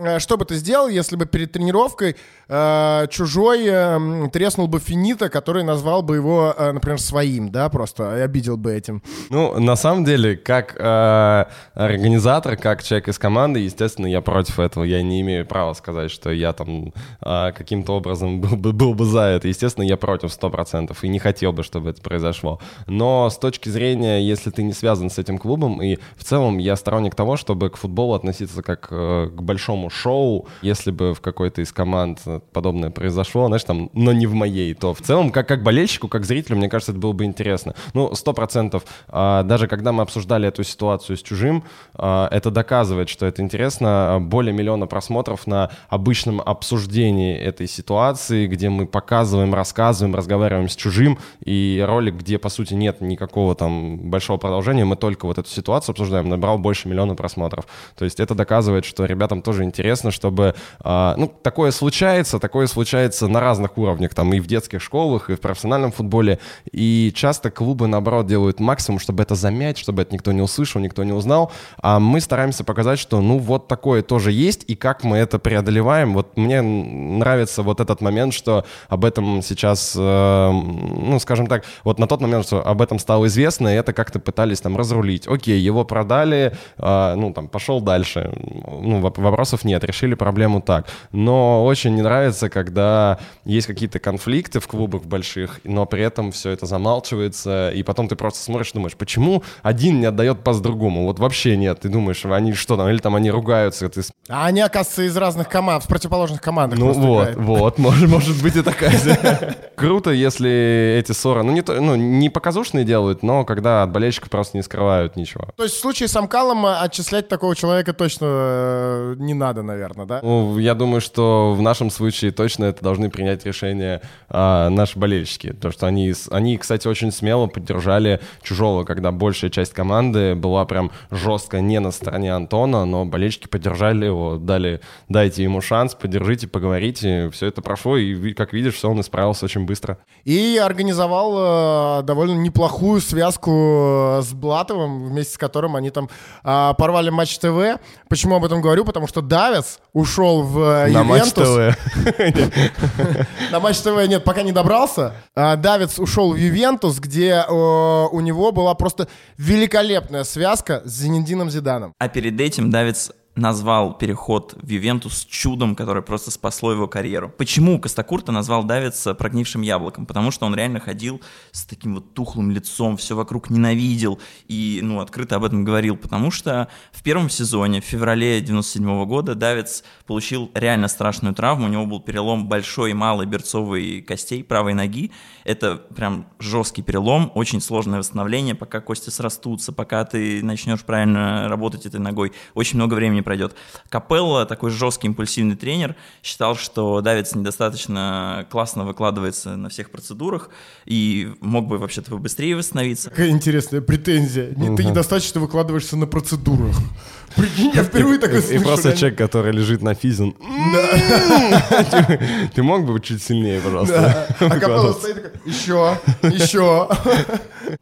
Speaker 1: Э, что бы ты сделал, если бы перед тренировкой э, чужой э, треснул бы Финита, который назвал бы его, э, например, своим, да, просто и обидел бы этим?
Speaker 3: Ну, на самом деле, как э, организатор, как человек из команды, естественно, я против этого. Я не имею права сказать, что я там э, каким-то образом был бы, был бы за это. Естественно, я против 100% и не хотел бы, чтобы это произошло. Но с точки зрения, если ты не связан с этим клубом, и в целом я сторонник того, чтобы к футболу относиться как э, к большому шоу. Если бы в какой-то из команд подобное произошло, знаешь, там, но не в моей, то в целом, как, как болельщику, как зрителю, мне кажется, это было бы интересно. Ну, сто процентов. А, даже когда мы обсуждали эту ситуацию с чужим, а, это доказывает, что это интересно. Более миллиона просмотров на обычном обсуждении этой ситуации, где мы показываем, рассказываем, разговариваем с чужим, и ролик, где, по сути, нет никакого там большого продолжения, мы только вот эту ситуацию обсуждаем, набрал больше миллиона просмотров. То есть это доказывает, что ребятам тоже интересно, чтобы... Э, ну, такое случается, такое случается на разных уровнях, там и в детских школах, и в профессиональном футболе, и часто клубы, наоборот, делают максимум, чтобы это замять, чтобы это никто не услышал, никто не узнал, а мы стараемся показать, что, ну, вот такое тоже есть, и как мы это преодолеваем. Вот мне нравится вот этот момент, что об этом сейчас, э, ну, скажем так, вот на тот момент, что об этом стало известно, и это как-то пытались там разрулить. Окей, его продали, э, ну, там, пошел дальше. Ну, вопросов нет, решили проблему так. Но очень не нравится, когда есть какие-то конфликты в клубах больших, но при этом все это замалчивается, и потом ты просто смотришь, думаешь, почему один не отдает пас другому? Вот вообще нет. Ты думаешь, они что там, или там они ругаются. Ты...
Speaker 1: А они, оказывается, из разных команд, в противоположных командах.
Speaker 3: Ну вот, играют. вот, может, может быть и такая. Круто, если эти ссоры, ну не, то, ну не показушные делают, но когда от болельщиков просто не скрывают ничего.
Speaker 1: То есть в случае с Амкалом отчислять такого человека точно э, не надо, наверное, да?
Speaker 3: Ну, я думаю, что в нашем случае точно это должны принять решение а, наши болельщики. То, что они, они, кстати, очень смело поддержали Чужого, когда большая часть команды была прям жестко не на стороне Антона, но болельщики поддержали его, дали, дайте ему шанс, поддержите, поговорите. Все это прошло, и, как видишь, все он исправился очень быстро.
Speaker 1: И организовал э, довольно неплохую связку э, с Блатовым, вместе с которым они там э, порвали Матч ТВ. Почему об этом говорю? Потому что Давец ушел в э,
Speaker 3: На Матч ТВ.
Speaker 1: На Матч ТВ нет, пока не добрался. А, Давец ушел в Ювентус, где э, у него была просто великолепная связка с Зенедином Зиданом.
Speaker 2: А перед этим Давец назвал переход в Ювентус чудом, которое просто спасло его карьеру. Почему Костакурта назвал Давица прогнившим яблоком? Потому что он реально ходил с таким вот тухлым лицом, все вокруг ненавидел и, ну, открыто об этом говорил, потому что в первом сезоне, в феврале 97 -го года, Давиц получил реально страшную травму, у него был перелом большой и малой берцовой костей правой ноги, это прям жесткий перелом, очень сложное восстановление, пока кости срастутся, пока ты начнешь правильно работать этой ногой, очень много времени пройдет. Капелла, такой жесткий импульсивный тренер, считал, что Давидс недостаточно классно выкладывается на всех процедурах и мог бы вообще-то быстрее восстановиться.
Speaker 1: Какая интересная претензия. Угу. Ты недостаточно выкладываешься на процедурах. Прикинь, я впервые такой слышу.
Speaker 3: И просто человек, который лежит на физин. Ты мог бы чуть сильнее, пожалуйста?
Speaker 1: А Капелла стоит такой, еще, еще.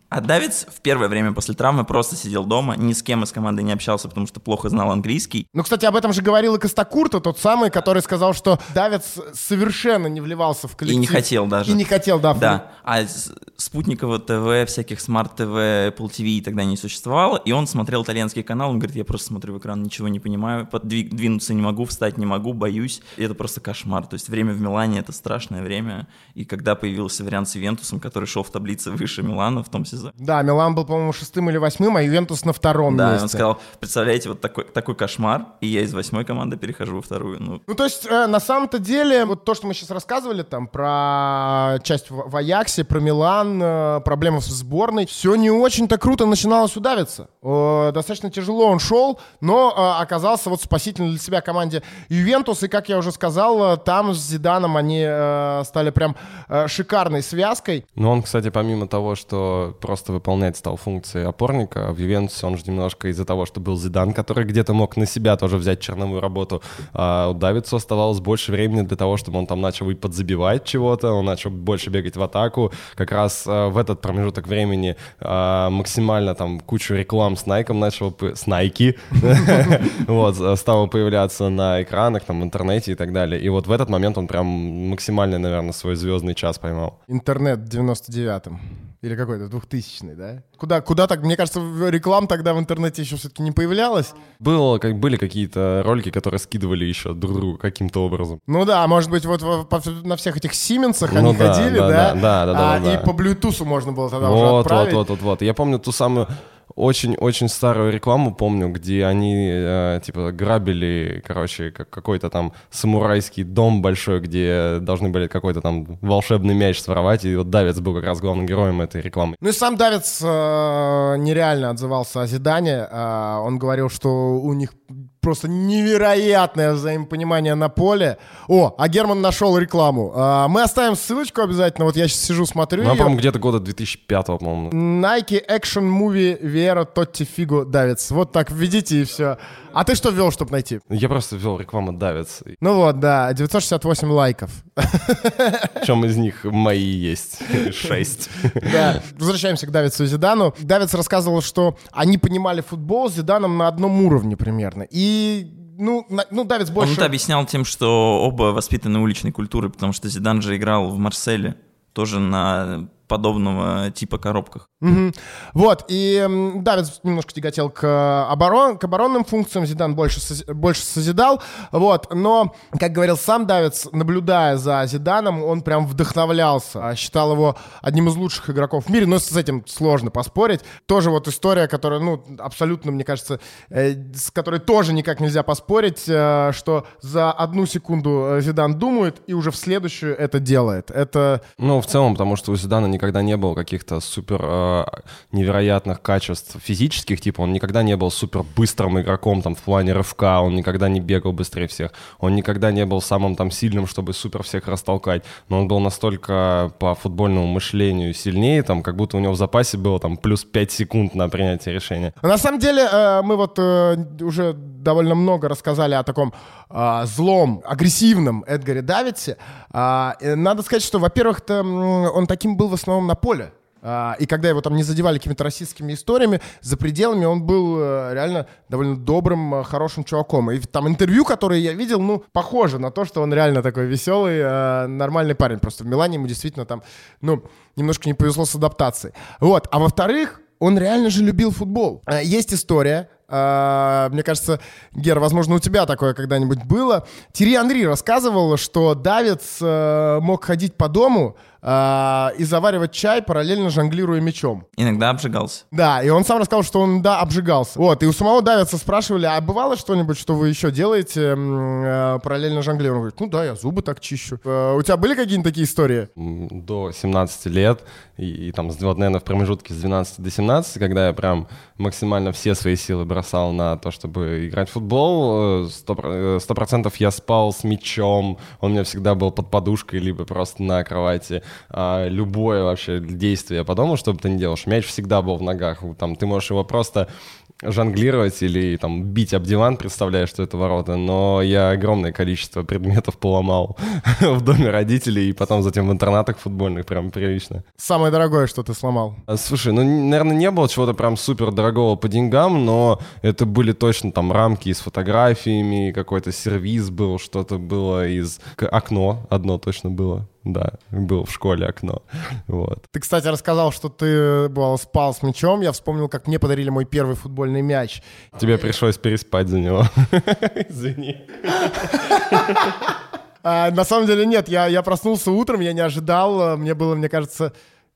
Speaker 2: А Давидс в первое время после травмы просто сидел дома, ни с кем из команды не общался, потому что плохо знал английский.
Speaker 1: Ну, кстати, об этом же говорил и Костакурта, тот самый, который сказал, что Давидс совершенно не вливался в коллектив.
Speaker 2: И не хотел даже.
Speaker 1: И не хотел, да.
Speaker 2: Да, а спутникового ТВ, всяких смарт-ТВ, Apple TV тогда не существовало, и он смотрел итальянский канал, он говорит, я просто смотрю в экран, ничего не понимаю, подвинуться не могу, встать не могу, боюсь, и это просто кошмар. То есть время в Милане — это страшное время, и когда появился вариант с Ювентусом, который шел в таблице выше Милана в том сезоне, сезоне.
Speaker 1: Да, Милан был, по-моему, шестым или восьмым, а Ювентус на втором
Speaker 2: да,
Speaker 1: месте.
Speaker 2: Да, он сказал, представляете, вот такой, такой кошмар, и я из восьмой команды перехожу во вторую. Ну,
Speaker 1: ну то есть, э, на самом-то деле, вот то, что мы сейчас рассказывали там про часть в, в Аяксе, про Милан, э, проблемы в сборной, все не очень-то круто начиналось удавиться. Э, достаточно тяжело он шел, но э, оказался вот спасительным для себя команде Ювентус, и, как я уже сказал, э, там с Зиданом они э, стали прям э, шикарной связкой.
Speaker 3: Ну, он, кстати, помимо того, что просто выполнять стал функции опорника. В Ювентусе он же немножко из-за того, что был Зидан, который где-то мог на себя тоже взять черновую работу. А у Давидсу оставалось больше времени для того, чтобы он там начал и подзабивать чего-то, он начал больше бегать в атаку. Как раз а, в этот промежуток времени а, максимально там кучу реклам с Найком начал, с Найки, вот, стало появляться на экранах, там, в интернете и так далее. И вот в этот момент он прям максимально, наверное, свой звездный час поймал.
Speaker 1: Интернет в 99-м. Или какой-то, 2000 да? Куда, куда так, мне кажется, реклам тогда в интернете еще все-таки не появлялось.
Speaker 3: Было, как, были какие-то ролики, которые скидывали еще друг другу каким-то образом.
Speaker 1: Ну да, может быть, вот по, на всех этих Сименсах ну, они да, ходили, да?
Speaker 3: Да, да, да. да,
Speaker 1: а,
Speaker 3: да,
Speaker 1: И по Bluetooth можно было тогда
Speaker 3: вот,
Speaker 1: уже отправить.
Speaker 3: Вот, вот, вот, вот. Я помню ту самую очень-очень старую рекламу помню, где они, э, типа, грабили, короче, как какой-то там самурайский дом большой, где должны были какой-то там волшебный мяч своровать, и вот Давец был как раз главным героем этой рекламы.
Speaker 1: Ну и сам Давец э, нереально отзывался о Зидане. Э, он говорил, что у них просто невероятное взаимопонимание на поле. О, а Герман нашел рекламу. А, мы оставим ссылочку обязательно. Вот я сейчас сижу, смотрю.
Speaker 3: Ну, по-моему, где-то года 2005, по-моему.
Speaker 1: Nike Action Movie Вера Тотти Фигу Давец. Вот так введите и все. А ты что ввел, чтобы найти?
Speaker 3: Я просто ввел рекламу Давец.
Speaker 1: Ну вот, да, 968 лайков.
Speaker 3: Чем из них мои есть? Шесть.
Speaker 1: Да, возвращаемся к Давицу и Зидану. Давец рассказывал, что они понимали футбол с Зиданом на одном уровне примерно. И ну, на, ну, Давид больше...
Speaker 2: Он это объяснял тем, что оба воспитаны уличной культурой, потому что Зидан же играл в Марселе, тоже на подобного типа коробках.
Speaker 1: Угу. Вот, и Давид немножко тяготел к, оборон, к оборонным функциям, Зидан больше, больше созидал, вот, но, как говорил сам Давид, наблюдая за Зиданом, он прям вдохновлялся, а считал его одним из лучших игроков в мире, но с этим сложно поспорить. Тоже вот история, которая, ну, абсолютно, мне кажется, э, с которой тоже никак нельзя поспорить, э, что за одну секунду э, Зидан думает и уже в следующую это делает. Это...
Speaker 3: Ну, в целом, потому что у Зидана никогда не было каких-то супер э, невероятных качеств физических, типа он никогда не был супер быстрым игроком там в плане рывка, он никогда не бегал быстрее всех, он никогда не был самым там сильным, чтобы супер всех растолкать, но он был настолько по футбольному мышлению сильнее, там как будто у него в запасе было там плюс 5 секунд на принятие решения.
Speaker 1: На самом деле э, мы вот э, уже довольно много рассказали о таком э, злом, агрессивном Эдгаре Давидсе. Э, надо сказать, что, во-первых, он таким был в основном на поле. А, и когда его там не задевали какими-то российскими историями, за пределами он был э, реально довольно добрым, э, хорошим чуваком. И там интервью, которые я видел, ну, похоже на то, что он реально такой веселый, э, нормальный парень. Просто в Милане ему действительно там, ну, немножко не повезло с адаптацией. Вот. А во-вторых, он реально же любил футбол. Есть история, мне кажется, Гер, возможно, у тебя такое когда-нибудь было. Тири Андрей рассказывал, что Давид мог ходить по дому, э, и заваривать чай, параллельно жонглируя мечом.
Speaker 2: Иногда обжигался.
Speaker 1: Да, и он сам рассказал, что он, да, обжигался. Вот, и у самого Давица спрашивали, а бывало что-нибудь, что вы еще делаете э, параллельно жонглируя? Он говорит, ну да, я зубы так чищу. Э, у тебя были какие-нибудь такие истории?
Speaker 3: До 17 лет, и, и там, вот, наверное, в промежутке с 12 до 17, когда я прям максимально все свои силы бросал на то, чтобы играть в футбол, э, э, сто процентов я спал с мячом, он у меня всегда был под подушкой, либо просто на кровати. А, любое вообще действие по дому, что бы ты ни делаешь, мяч всегда был в ногах. Там, ты можешь его просто жонглировать или там бить об диван, представляя, что это ворота, но я огромное количество предметов поломал в доме родителей и потом затем в интернатах футбольных прям прилично.
Speaker 1: Самое дорогое, что ты сломал?
Speaker 3: А, слушай, ну, наверное, не было чего-то прям супер дорогого по деньгам, но это были точно там рамки с фотографиями, какой-то сервис был, что-то было из... Окно одно точно было. Да, был в школе окно. Вот.
Speaker 1: Ты, кстати, рассказал, что ты был, спал с мячом. Я вспомнил, как мне подарили мой первый футбольный мяч.
Speaker 3: Тебе пришлось переспать за него. Извини.
Speaker 1: А, на самом деле нет, я, я проснулся утром, я не ожидал, мне было, мне кажется,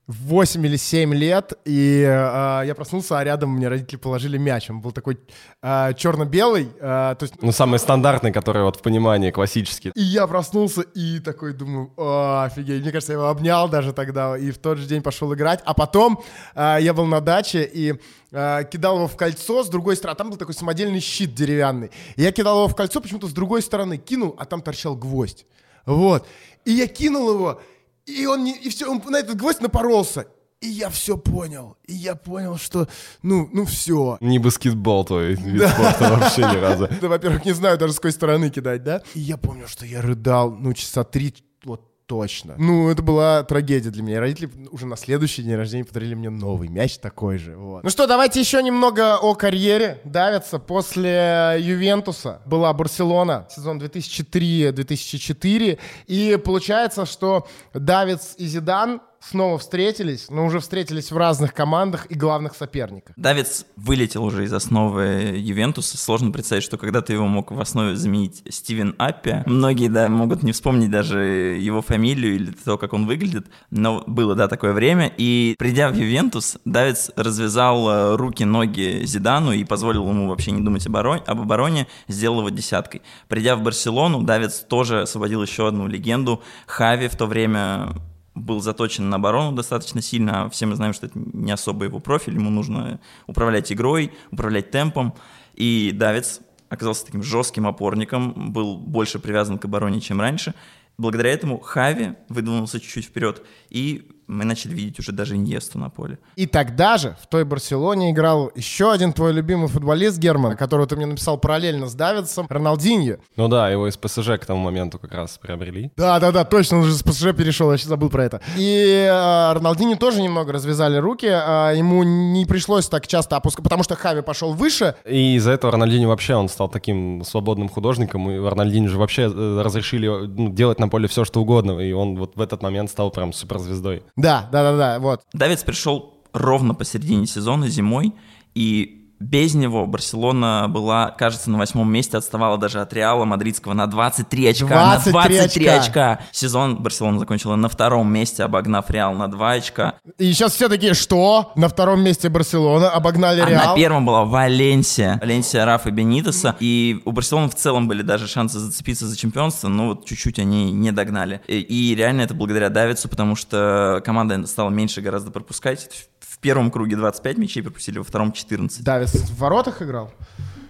Speaker 1: 8 или 7 лет, и э, я проснулся, а рядом мне родители положили мяч. Он был такой э, черно-белый. Э, то есть...
Speaker 3: Ну, самый стандартный, который вот в понимании классический.
Speaker 1: И я проснулся и такой думаю, о, офигеть. Мне кажется, я его обнял даже тогда, и в тот же день пошел играть. А потом э, я был на даче и э, кидал его в кольцо с другой стороны. Там был такой самодельный щит деревянный. И я кидал его в кольцо почему-то с другой стороны. Кинул, а там торчал гвоздь. Вот. И я кинул его, и он не, и все, он на этот гвоздь напоролся. И я все понял. И я понял, что, ну, ну все.
Speaker 3: Не баскетбол твой вид да. спорта вообще ни разу.
Speaker 1: Да, во-первых, не знаю даже с какой стороны кидать, да? И я помню, что я рыдал, ну, часа три, вот точно. Ну, это была трагедия для меня. Родители уже на следующий день рождения подарили мне новый мяч такой же. Вот. Ну что, давайте еще немного о карьере. Давятся после Ювентуса. Была Барселона, сезон 2003-2004. И получается, что Давиц и Зидан снова встретились, но уже встретились в разных командах и главных соперниках.
Speaker 2: Давец вылетел уже из основы Ювентуса. Сложно представить, что когда-то его мог в основе заменить Стивен Аппи. Многие, да, могут не вспомнить даже его фамилию или то, как он выглядит. Но было, да, такое время. И придя в Ювентус, Давец развязал э, руки, ноги Зидану и позволил ему вообще не думать об обороне, об обороне сделал его десяткой. Придя в Барселону, Давец тоже освободил еще одну легенду. Хави в то время был заточен на оборону достаточно сильно, а все мы знаем, что это не особо его профиль, ему нужно управлять игрой, управлять темпом, и Давец оказался таким жестким опорником, был больше привязан к обороне, чем раньше. Благодаря этому Хави выдвинулся чуть-чуть вперед, и мы начали видеть уже даже Иньесту на поле.
Speaker 1: И тогда же в той Барселоне играл еще один твой любимый футболист Герман, которого ты мне написал параллельно с Давидсом, Роналдиньо.
Speaker 3: Ну да, его из ПСЖ к тому моменту как раз приобрели.
Speaker 1: Да-да-да, точно, он же с ПСЖ перешел, я сейчас забыл про это. И э, Роналдиньо тоже немного развязали руки, э, ему не пришлось так часто опускать, потому что Хави пошел выше.
Speaker 3: И из-за этого Рональдинho вообще, он стал таким свободным художником, и Рональдинho же вообще э, разрешили ну, делать на поле все, что угодно, и он вот в этот момент стал прям суперзвездой.
Speaker 1: Да, да, да, да, вот.
Speaker 2: Давид пришел ровно посередине сезона зимой, и без него Барселона была, кажется, на восьмом месте, отставала даже от Реала Мадридского на 23 очка.
Speaker 1: 23
Speaker 2: на 23
Speaker 1: очка.
Speaker 2: очка. Сезон Барселона закончила на втором месте, обогнав Реал на 2 очка.
Speaker 1: И сейчас все такие, что? На втором месте Барселона, обогнали
Speaker 2: А
Speaker 1: Реал.
Speaker 2: на первом была Валенсия. Валенсия Рафа Бенитеса. И у Барселоны в целом были даже шансы зацепиться за чемпионство, но вот чуть-чуть они не догнали. И, и реально это благодаря Давицу, потому что команда стала меньше гораздо пропускать. В первом круге 25 мячей пропустили, во втором 14.
Speaker 1: Давис в воротах играл?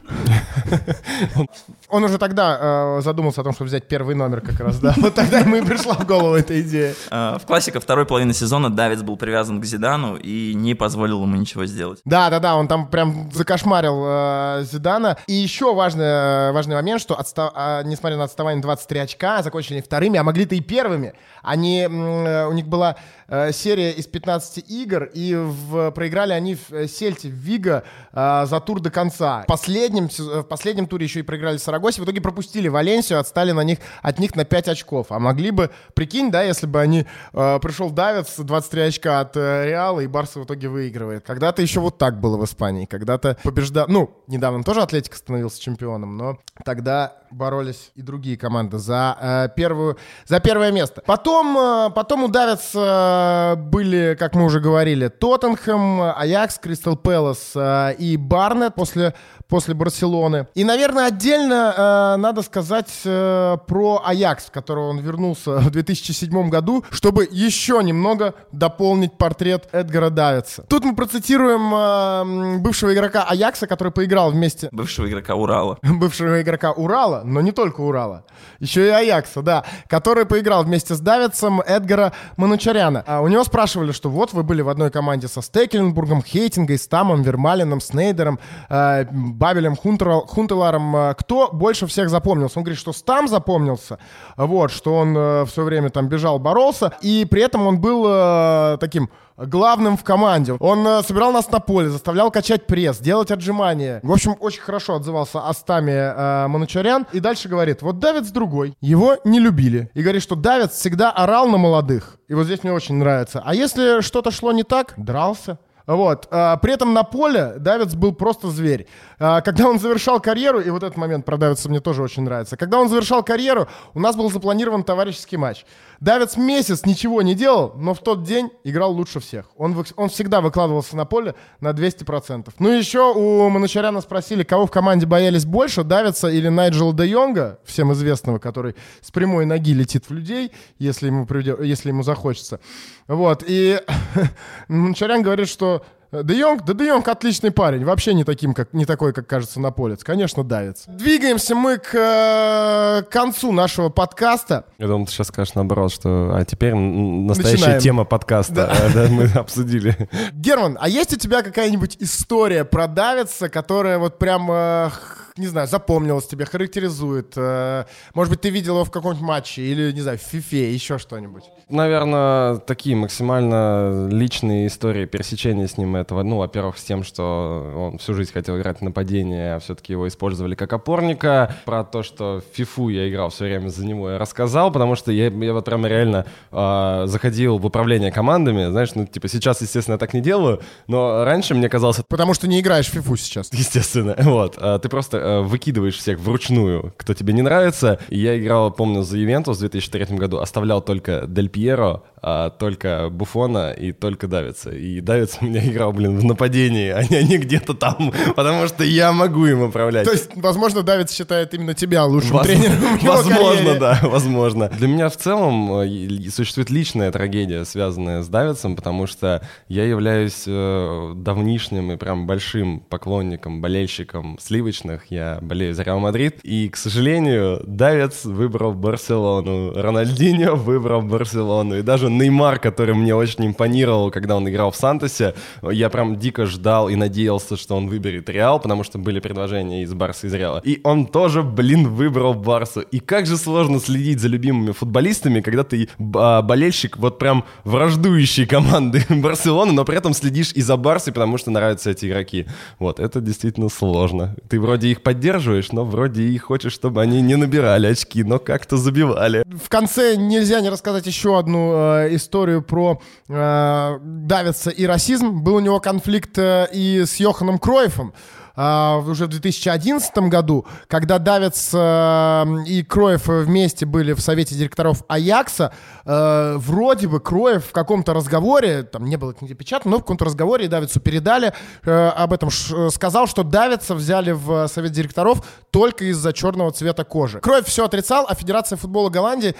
Speaker 1: Он уже тогда э, задумался о том, чтобы взять первый номер как раз, да. Вот тогда ему и пришла в голову эта идея.
Speaker 2: А, В классика второй половины сезона Давидс был привязан к Зидану и не позволил ему ничего сделать.
Speaker 1: Да, да, да, он там прям закошмарил э, Зидана. И еще важный, э, важный момент, что отста- а, несмотря на отставание 23 очка, закончили вторыми, а могли-то и первыми. Они, э, у них была э, серия из 15 игр, и в- проиграли они в э, Сельте, в Виго э, за тур до конца. В последнем, э, в последнем туре еще и проиграли Сарагосе, в итоге пропустили Валенсию, отстали на них, от них на 5 очков. А могли бы, прикинь, да, если бы они, э, пришел Давидс, 23 очка от э, Реала, и Барса в итоге выигрывает. Когда-то еще вот так было в Испании, когда-то побеждал, ну, недавно тоже Атлетика становился чемпионом, но тогда боролись и другие команды за э, первую, за первое место. Потом, э, потом у э, были, как мы уже говорили, Тоттенхэм, Аякс, Кристал Пэлас э, и Барнет после, после Барселоны. И, наверное, отдельно э, надо сказать э, про Аякс, которого он вернулся в 2007 году, чтобы еще немного дополнить портрет Эдгара Давидса. Тут мы процитируем э, бывшего игрока Аякса, который поиграл вместе
Speaker 2: Бывшего игрока Урала.
Speaker 1: бывшего игрока Урала, но не только Урала, еще и Аякса, да, который поиграл вместе с Давидсом Эдгара Манучаряна. А у него спрашивали, что вот вы были в одной команде со Стекеленбургом, Хейтингой, Стамом, Вермалином, Снейдером, э, Бабелем, Хунтеларом. Э, Кто больше всех запомнился? Он говорит, что Стам запомнился, вот, что он все время там бежал, боролся, и при этом он был э, таким главным в команде. Он э, собирал нас на поле, заставлял качать пресс, делать отжимания. В общем, очень хорошо отзывался о стаме э, Манучарян. И дальше говорит, вот Давид с другой, его не любили. И говорит, что Давид всегда орал на молодых. И вот здесь мне очень нравится. А если что-то шло не так, дрался. Вот. А, При этом на поле Давидс был просто зверь. А, Когда он завершал карьеру, и вот этот момент про Давидса мне тоже очень нравится. Когда он завершал карьеру, у нас был запланирован товарищеский матч. Давидс месяц ничего не делал, но в тот день играл лучше всех. Он, он всегда выкладывался на поле на 200%. Ну и еще у Манучаряна спросили, кого в команде боялись больше, Давидса или Найджела де Йонга, всем известного, который с прямой ноги летит в людей, если ему, придет, если ему захочется. Вот, и Манчарян говорит, что Де Йонг, да Де Йонг отличный парень, вообще не, таким, как, не такой, как кажется на полец. Конечно, давится. Двигаемся мы к э, концу нашего подкаста.
Speaker 3: Я думал, ты сейчас скажешь наоборот, что а теперь настоящая
Speaker 1: Начинаем.
Speaker 3: тема подкаста.
Speaker 1: Да.
Speaker 3: А, да, мы обсудили.
Speaker 1: Герман, а есть у тебя какая-нибудь история про давится, которая вот прям э, не знаю, запомнилось тебе, характеризует? Э, может быть, ты видел его в каком-нибудь матче или, не знаю, в фифе, еще что-нибудь?
Speaker 3: Наверное, такие максимально личные истории пересечения с ним этого. Ну, во-первых, с тем, что он всю жизнь хотел играть в нападение, а все-таки его использовали как опорника. Про то, что в фифу я играл все время за него, я рассказал, потому что я, я вот прямо реально э, заходил в управление командами. Знаешь, ну, типа, сейчас, естественно, я так не делаю, но раньше мне казалось...
Speaker 1: Потому что не играешь в фифу сейчас.
Speaker 3: Естественно, вот. А ты просто э, выкидываешь всех вручную, кто тебе не нравится. И я играл, помню, за Ювентус в 2003 году, оставлял только Дель Пьеро, а, только Буфона и только Давица. И Давиц у меня играл, блин, в нападении, а не они где-то там, потому что я могу им управлять.
Speaker 1: То есть, возможно, Давиц считает именно тебя лучшим Воз... тренером
Speaker 3: Возможно, да, возможно. Для меня в целом э, существует личная трагедия, связанная с Давицем, потому что я являюсь э, давнишним и прям большим поклонником, болельщиком сливочных. Я болею за Реал Мадрид. И, к сожалению, Давец выбрал Барселону. Рональдинho выбрал Барселону. И даже Неймар, который мне очень импонировал, когда он играл в Сантосе, я прям дико ждал и надеялся, что он выберет Реал, потому что были предложения из Барса, из Реала. И он тоже, блин, выбрал Барсу. И как же сложно следить за любимыми футболистами, когда ты а, болельщик вот прям враждующей команды Барселоны, но при этом следишь и за Барсой, потому что нравятся эти игроки. Вот, это действительно сложно. Ты вроде их поддерживаешь, но вроде и хочешь, чтобы они не набирали очки, но как-то забивали.
Speaker 1: В конце нельзя не рассказать еще одну э, историю про э, Давица и расизм. Был у него конфликт э, и с Йоханом Кроефом э, уже в 2011 году, когда Давец э, и Кроев вместе были в совете директоров Аякса, э, вроде бы Кроев в каком-то разговоре, там не было это нигде печатано, но в каком-то разговоре Давицу передали э, об этом, сказал, что Давица взяли в совет директоров только из-за черного цвета кожи. Кроев все отрицал, а Федерация футбола Голландии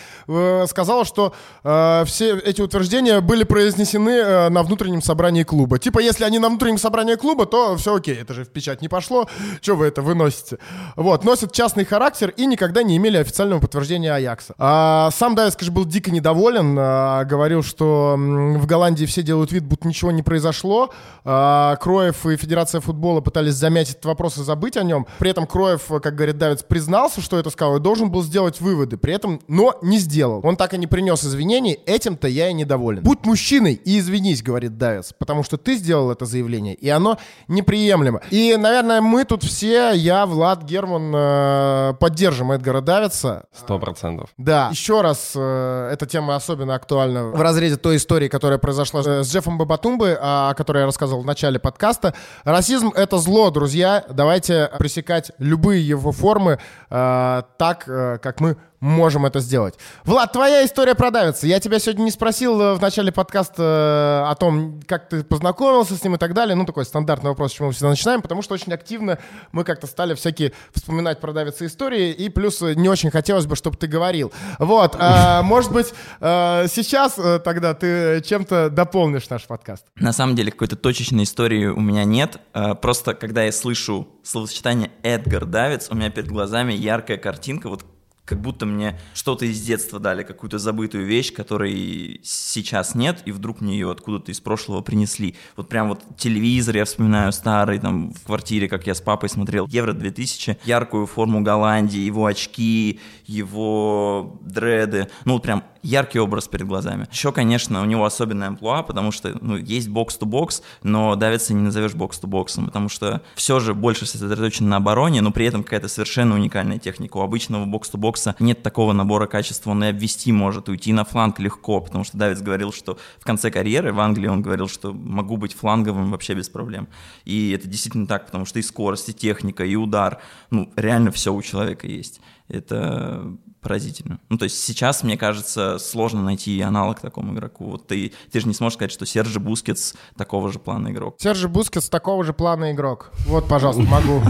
Speaker 1: сказала, что все эти утверждения были произнесены на внутреннем собрании клуба. Типа, если они на внутреннем собрании клуба, то все окей, это же в печать не пошло, что вы это выносите? Вот, носят частный характер и никогда не имели официального подтверждения Аякса. А, сам Дайс, конечно, был дико недоволен, а, говорил, что в Голландии все делают вид, будто ничего не произошло. А, Кроев и Федерация футбола пытались замять этот вопрос и забыть о нем. При этом Кроев, как говорит Давид, признался, что это сказал, и должен был сделать выводы, при этом, но не сделал. Он так и не принес извинений, этим-то я и недоволен. Будь мужчиной и извинись, говорит Давис, потому что ты сделал это заявление, и оно неприемлемо. И, наверное, наверное, мы тут все, я, Влад, Герман, э, поддержим Эдгара Давица.
Speaker 3: Сто процентов.
Speaker 1: Да. Еще раз, э, эта тема особенно актуальна в разрезе той истории, которая произошла э, с Джеффом Бабатумбы, о которой я рассказывал в начале подкаста. Расизм — это зло, друзья. Давайте пресекать любые его формы так, как мы можем это сделать. Влад, твоя история продавится. Я тебя сегодня не спросил э, в начале подкаста э, о том, как ты познакомился с ним и так далее. Ну, такой стандартный вопрос, с чего мы всегда начинаем, потому что очень активно мы как-то стали всякие вспоминать продавицы истории, и плюс э, не очень хотелось бы, чтобы ты говорил. Вот, а, может быть, сейчас тогда ты чем-то дополнишь наш подкаст?
Speaker 2: На самом деле, какой-то точечной истории у меня нет. Просто, когда я слышу словосочетание «Эдгар Давиц», у меня перед глазами яркая картинка, вот как будто мне что-то из детства дали, какую-то забытую вещь, которой сейчас нет, и вдруг мне ее откуда-то из прошлого принесли. Вот прям вот телевизор я вспоминаю старый, там в квартире, как я с папой смотрел Евро 2000, яркую форму Голландии, его очки, его дреды, ну вот прям яркий образ перед глазами. Еще, конечно, у него особенная амплуа, потому что ну, есть бокс-то-бокс, но давится не назовешь бокс-то-боксом, потому что все же больше сосредоточено на обороне, но при этом какая-то совершенно уникальная техника. У обычного бокс-то-бокса нет такого набора качеств, он и обвести может, уйти на фланг легко, потому что Давид говорил, что в конце карьеры в Англии он говорил, что могу быть фланговым вообще без проблем. И это действительно так, потому что и скорость, и техника, и удар, ну, реально все у человека есть. Это поразительно. Ну, то есть сейчас, мне кажется, сложно найти аналог такому игроку. Вот ты, ты же не сможешь сказать, что Сержи Бускетс такого же плана игрок.
Speaker 1: Сержи Бускетс такого же плана игрок. Вот, пожалуйста, могу.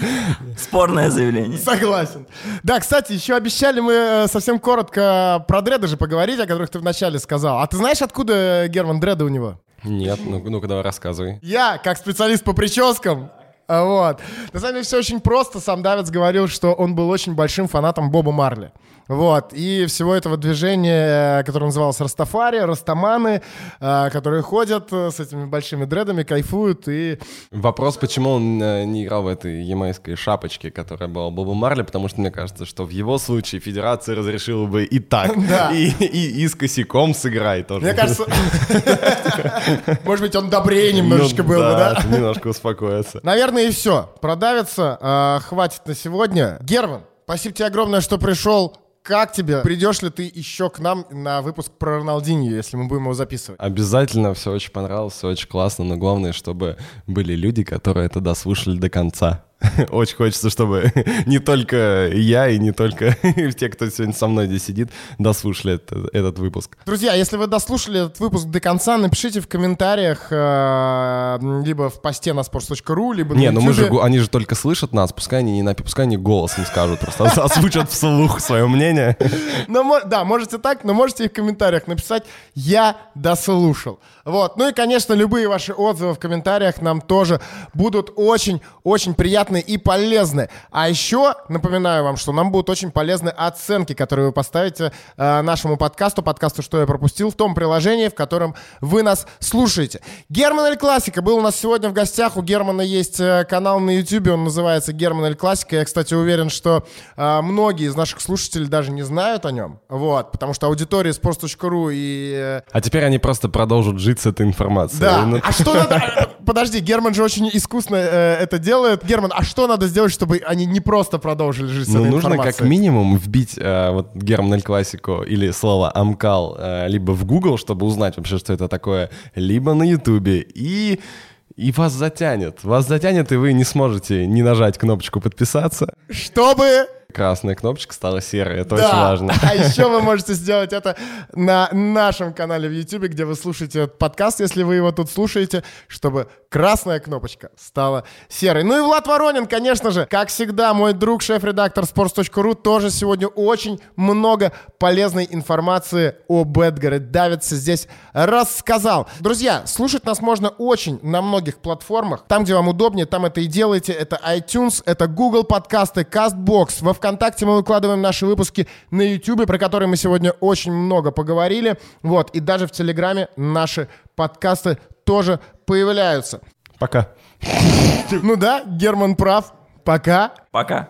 Speaker 2: Спорное заявление.
Speaker 1: Согласен. Да, кстати, еще обещали мы э, совсем коротко про дреды же поговорить, о которых ты вначале сказал. А ты знаешь, откуда Герман дреды у него?
Speaker 3: Нет, ну, ну-ка давай рассказывай.
Speaker 1: Я, как специалист по прическам, Вот. На самом деле все очень просто. Сам Давид говорил, что он был очень большим фанатом Боба Марли. Вот, и всего этого движения, которое называлось Растафари, Растаманы, э, которые ходят э, с этими большими дредами, кайфуют и...
Speaker 3: Вопрос, почему он э, не играл в этой ямайской шапочке, которая была Боба Марли, потому что мне кажется, что в его случае федерация разрешила бы и так,
Speaker 1: Да.
Speaker 3: и, и, и с косяком сыграй тоже.
Speaker 1: Мне кажется, может быть, он добрее немножечко
Speaker 3: Ну
Speaker 1: был бы, да?
Speaker 3: Немножко успокоиться.
Speaker 1: Наверное, и все. Продавиться э, хватит на сегодня. Герман, спасибо тебе огромное, что пришел. Как тебе? Придешь ли ты еще к нам на выпуск про Роналдиньо, если мы будем его записывать?
Speaker 3: Обязательно, все очень понравилось, все очень классно, но главное, чтобы были люди, которые это дослушали до конца. Очень хочется, чтобы не только я и не только те, кто сегодня со мной здесь сидит, дослушали это- этот выпуск.
Speaker 1: Друзья, если вы дослушали этот выпуск до конца, напишите в комментариях э, либо в посте на sports.ru, либо
Speaker 3: Не,
Speaker 1: на
Speaker 3: ну мы же,
Speaker 1: YouTube.
Speaker 3: они же только слышат нас, пускай они не пускай они голос не скажут, просто озвучат вслух свое мнение.
Speaker 1: Но, да, можете так, но можете и в комментариях написать «Я дослушал». Вот. Ну и, конечно, любые ваши отзывы в комментариях нам тоже будут очень-очень приятны и полезны. А еще напоминаю вам, что нам будут очень полезны оценки, которые вы поставите э, нашему подкасту, подкасту «Что я пропустил» в том приложении, в котором вы нас слушаете. Герман Эль Классика был у нас сегодня в гостях. У Германа есть э, канал на YouTube, он называется Герман Эль Классика. Я, кстати, уверен, что э, многие из наших слушателей даже не знают о нем. Вот, потому что аудитория sports.ru и... э,
Speaker 3: А теперь они просто продолжат жить с этой информацией.
Speaker 1: да.
Speaker 3: Ну,
Speaker 1: А что надо... Подожди, Герман же очень искусно э, это делает. Герман, а что надо сделать, чтобы они не просто продолжили жить с
Speaker 3: Ну,
Speaker 1: этой
Speaker 3: нужно как
Speaker 1: информацией?
Speaker 3: минимум вбить э, вот Герман Эль Классико или слово Амкал э, либо в Google, чтобы узнать вообще, что это такое, либо на Ютубе. И, и вас затянет. Вас затянет, и вы не сможете не нажать кнопочку подписаться.
Speaker 1: Чтобы
Speaker 3: Красная кнопочка стала серой, это
Speaker 1: Да.
Speaker 3: очень важно.
Speaker 1: А еще вы можете сделать это на нашем канале в YouTube, где вы слушаете этот подкаст, если вы его тут слушаете, чтобы красная кнопочка стала серой. Ну и Влад Воронин, конечно же, как всегда, мой друг, шеф-редактор sports.ru, тоже сегодня очень много полезной информации о Бэтгаре Давидсе здесь рассказал. Друзья, слушать нас можно очень на многих платформах. Там, где вам удобнее, там это и делайте. Это iTunes, это Google подкасты, CastBox. Во ВКонтакте мы выкладываем наши выпуски на YouTube, про которые мы сегодня очень много поговорили. Вот, и даже в Телеграме наши подкасты тоже появляются.
Speaker 3: Пока.
Speaker 1: Ну да, Герман прав. Пока.
Speaker 2: Пока.